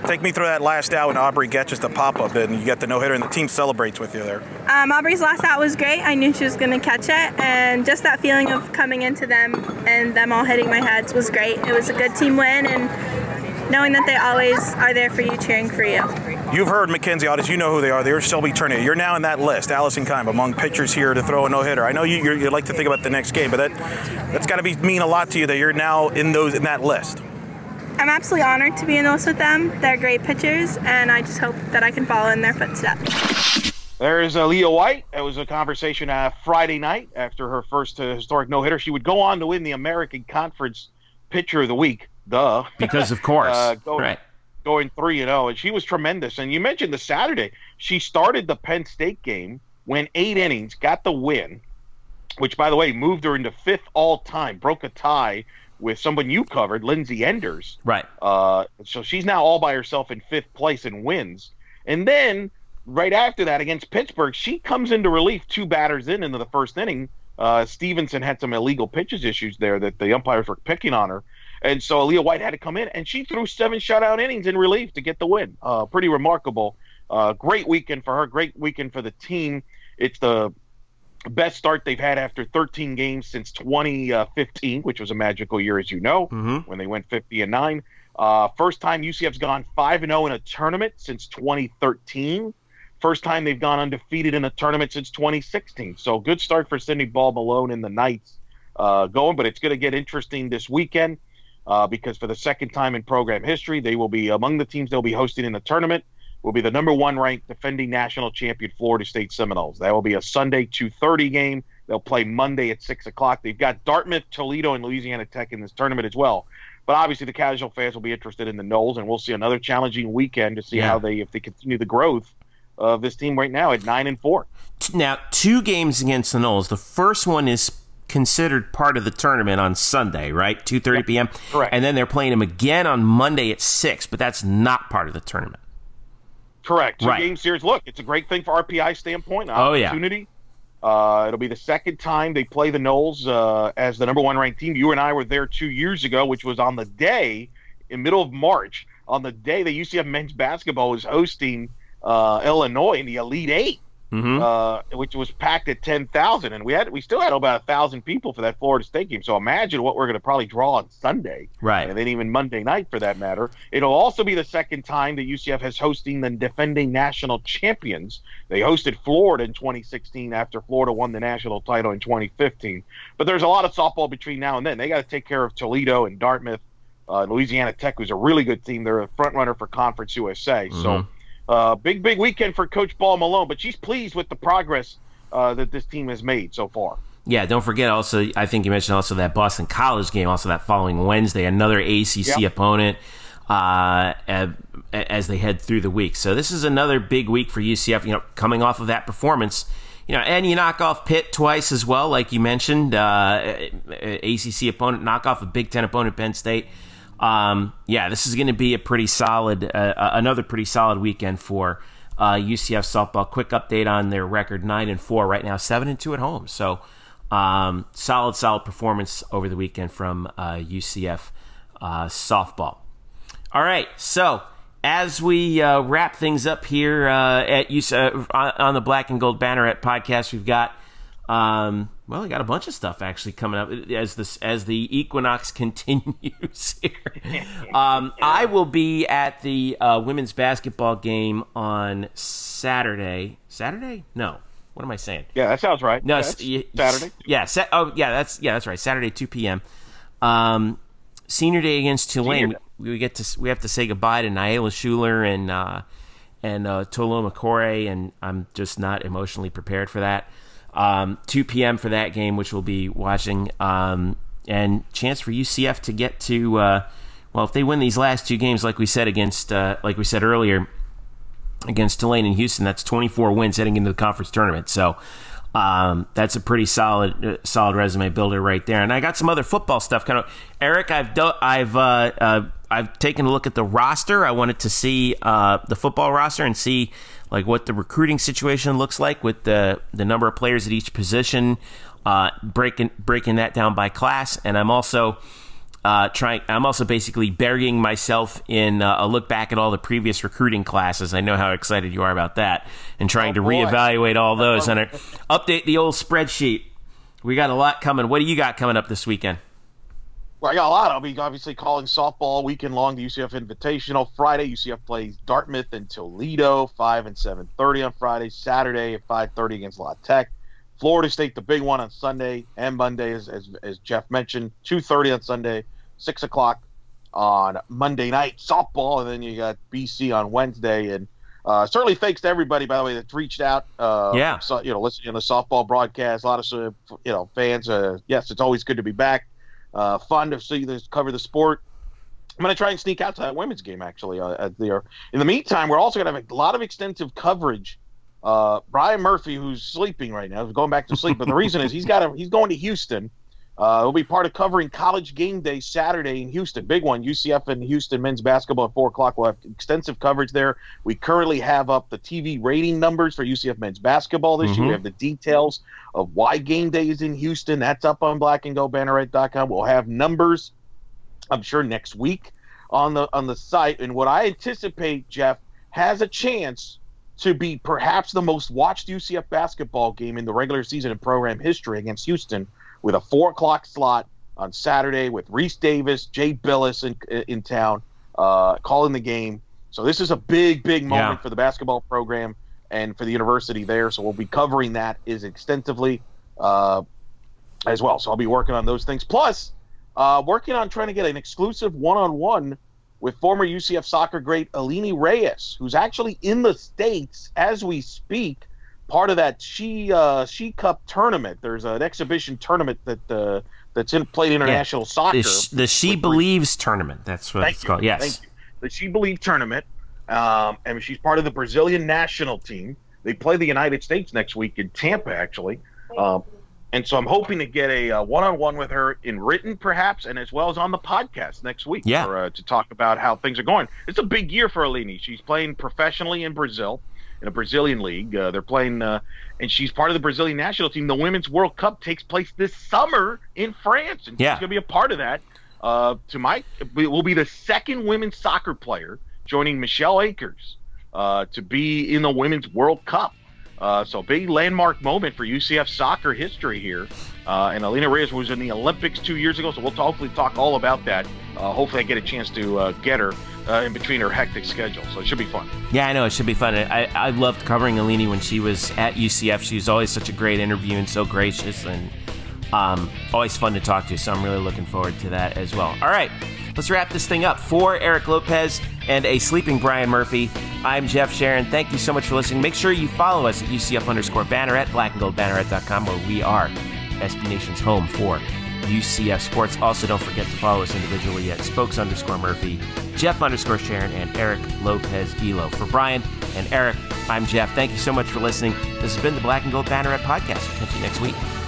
Take me through that last out when Aubrey gets just a pop up and you get the no hitter and the team celebrates with you there.
Um, Aubrey's last out was great. I knew she was going to catch it, and just that feeling of coming into them and them all hitting my heads was great. It was a good team win, and knowing that they always are there for you, cheering for you.
You've heard Mackenzie Otis. You know who they are. They're Shelby Turnier. You're now in that list, Allison Kime, among pitchers here to throw a no hitter. I know you you like to think about the next game, but that that's got to be mean a lot to you that you're now in those in that list.
I'm absolutely honored to be in the list with them. They're great pitchers, and I just hope that I can follow in their footsteps.
There's uh, Aaliyah White. It was a conversation uh, Friday night after her first uh, historic no hitter. She would go on to win the American Conference Pitcher of the Week. Duh.
Because of course.
uh, going,
right.
Going three and zero, and she was tremendous. And you mentioned the Saturday. She started the Penn State game, went eight innings, got the win, which by the way moved her into fifth all time, broke a tie with someone you covered, Lindsay Enders.
Right.
Uh, so she's now all by herself in fifth place and wins. And then right after that against Pittsburgh, she comes into relief two batters in into the first inning. Uh, Stevenson had some illegal pitches issues there that the umpires were picking on her. And so Aaliyah White had to come in, and she threw seven shutout innings in relief to get the win. Uh, pretty remarkable. Uh, great weekend for her. Great weekend for the team. It's the best start they've had after 13 games since 2015, which was a magical year, as you know,
mm-hmm.
when they went 50 and nine. Uh, first time UCF's gone five and zero in a tournament since 2013. First time they've gone undefeated in a tournament since 2016. So good start for Cindy Ball Malone and the Knights uh, going, but it's going to get interesting this weekend uh, because for the second time in program history, they will be among the teams they'll be hosting in the tournament. Will be the number one ranked defending national champion Florida State Seminoles. That will be a Sunday 2:30 game. They'll play Monday at six o'clock. They've got Dartmouth, Toledo, and Louisiana Tech in this tournament as well. But obviously, the casual fans will be interested in the Noles, and we'll see another challenging weekend to see
Yeah.
how they if they continue the growth of this team right now at nine and four.
Now, two games against the Noles. The first one is considered part of the tournament on Sunday, right? 2:30 p.m.
correct.
And then they're playing them again on Monday at 6, but that's not part of the tournament.
Correct. Two
Right.
game series. Look, it's a great thing for RPI standpoint.
Oh, yeah.
Opportunity. Uh, it'll be the second time they play the Noles uh, as the number one ranked team. You and I were there two years ago, which was on the day in middle of March, on the day that UCF men's basketball was hosting uh, Illinois in the Elite 8
Mhm.
uh, which was packed at ten thousand, and we had we still had about a thousand people for that Florida State game. So imagine what we're going to probably draw on Sunday,
Right.
And then even Monday night for that matter. It'll also be the second time that UCF has hosting the defending national champions. They hosted Florida in 2016 after Florida won the national title in 2015. But there's a lot of softball between now and then. They got to take care of Toledo and Dartmouth. Uh, Louisiana Tech, who's a really good team, they're a front runner for Conference USA. So
Mhm.
Uh, big, big weekend for Coach Ball Malone, but she's pleased with the progress uh, that this team has made so far.
Yeah, don't forget also, I think you mentioned also that Boston College game, also that following Wednesday, another ACC
Yep.
opponent uh, as they head through the week. So this is another big week for UCF, you know, coming off of that performance. You know, and you knock off Pitt twice as well, like you mentioned. Uh, ACC opponent, knock off a Big Ten opponent, Penn State. Um, yeah, this is going to be a pretty solid, uh, another pretty solid weekend for uh, UCF softball. Quick update on their record: nine and four right now, seven and two at home. So, um, solid, solid performance over the weekend from uh, UCF uh, softball. All right, so as we uh, wrap things up here uh, at UC, uh, on- on the Black and Gold Banneret podcast, we've got um, well, we got a bunch of stuff actually coming up as this as the equinox continues here. Um, I will be at the uh, women's basketball game on Saturday. Saturday? No. What am I saying?
Yeah, that sounds right.
No,
Yeah,
s-
it's
y-
Saturday.
Yeah. Sa- oh, yeah. That's yeah. That's right. Saturday, two p.m. Um, senior day against Tulane.
Day.
We, we get to we have to say goodbye to Naila Schuler and uh, and uh, Tolo McCoy, and I'm just not emotionally prepared for that. Um, 2 p.m. for that game, which we'll be watching, um, and chance for UCF to get to. Uh, well, if they win these last two games, like we said against, uh, like we said earlier, against Tulane and Houston. That's 24 wins heading into the conference tournament. So um, that's a pretty solid, uh, solid resume builder right there. And I got some other football stuff. Kind of, Eric. I've do- I've uh, uh, I've taken a look at the roster. I wanted to see uh, the football roster and see like what the recruiting situation looks like with the the number of players at each position. Uh, breaking breaking that down by class, and I'm also uh, trying. I'm also basically burying myself in uh, a look back at all the previous recruiting classes. I know how excited you are about that, and trying to
boy.
reevaluate all those and update the old spreadsheet. We got a lot coming. What do you got coming up this weekend?
Well, I got a lot. I'll be obviously calling softball weekend long, the UCF Invitational. Friday, UCF plays Dartmouth and Toledo, five and seven thirty on Friday. Saturday at five thirty against La Tech. Florida State, the big one on Sunday and Monday, as as, as Jeff mentioned, two thirty on Sunday, six o'clock on Monday night softball, and then you got BC on Wednesday. And uh, certainly thanks to everybody, by the way, that's reached out. Uh,
Yeah.
so, you know, listening to the softball broadcast. A lot of uh, you know fans. Uh, yes, it's always good to be back. Uh, fun to see this cover the sport. I'm going to try and sneak out to that women's game actually uh, there. In the meantime, we're also going to have a lot of extensive coverage. Uh, Brian Murphy, who's sleeping right now, is going back to sleep, but the reason is he's got a, he's going to Houston. Uh, he'll be part of covering College Game Day Saturday in Houston. Big one. UCF and Houston men's basketball at four o'clock. We'll have extensive coverage there. We currently have up the TV rating numbers for UCF men's basketball this year.
Mhm.
We have the details of why game day is in Houston. That's up on blackandgoldbanneret.com. We'll have numbers, I'm sure, next week on the on the site. And what I anticipate, Jeff, has a chance to be perhaps the most watched UCF basketball game in the regular season in program history against Houston with a four o'clock slot on Saturday with Rece Davis, Jay Bilas in, in town uh, calling the game. So this is a big, big moment
Yeah.
for the basketball program. and for the university there. So we'll be covering that is extensively uh, as well. So I'll be working on those things. Plus, uh, working on trying to get an exclusive one-on-one with former UCF soccer great Aline Reis, who's actually in the states as we speak. Part of that She uh, She Cup tournament. There's an exhibition tournament that uh, that's in played international yeah. soccer.
The, the She Believes tournament. That's what Thank it's you. called. Yes.
The She Believe tournament. Um, and she's part of the Brazilian national team. They play the United States next week in Tampa, actually. Um, and so I'm hoping to get a uh, one-on-one with her in written, perhaps, and as well as on the podcast next week
yeah.
for, uh, to talk about how things are going. It's a big year for Aline. She's playing professionally in Brazil, in a Brazilian league. Uh, they're playing, uh, and she's part of the Brazilian national team. The Women's World Cup takes place this summer in France, and
yeah.
she's going to be a part of that. Uh, to my, will be the second women's soccer player joining Michelle Akers uh, to be in the Women's World Cup. Uh, so big landmark moment for UCF soccer history here. Uh, and Aline Reis was in the Olympics two years ago, so we'll hopefully talk all about that. Uh, hopefully, I get a chance to uh, get her uh, in between her hectic schedule, so it should be fun.
Yeah, I know it should be fun. I, I loved covering Alina when she was at UCF. She was always such a great interview and so gracious, and um, always fun to talk to. So I'm really looking forward to that as well. All right, let's wrap this thing up. For Eric Lopez and a sleeping Brian Murphy, I'm Jeff Sharon. Thank you so much for listening. Make sure you follow us at UCF underscore banner at blackandgoldbanneret.com where we are SB Nation's home for UCF Sports. Also, don't forget to follow us individually at spokes underscore Murphy, Jeff underscore Sharon, and Eric Lopez Elo. For Brian and Eric, I'm Jeff. Thank you so much for listening. This has been the Black and Gold Banneret podcast. We'll catch you next week.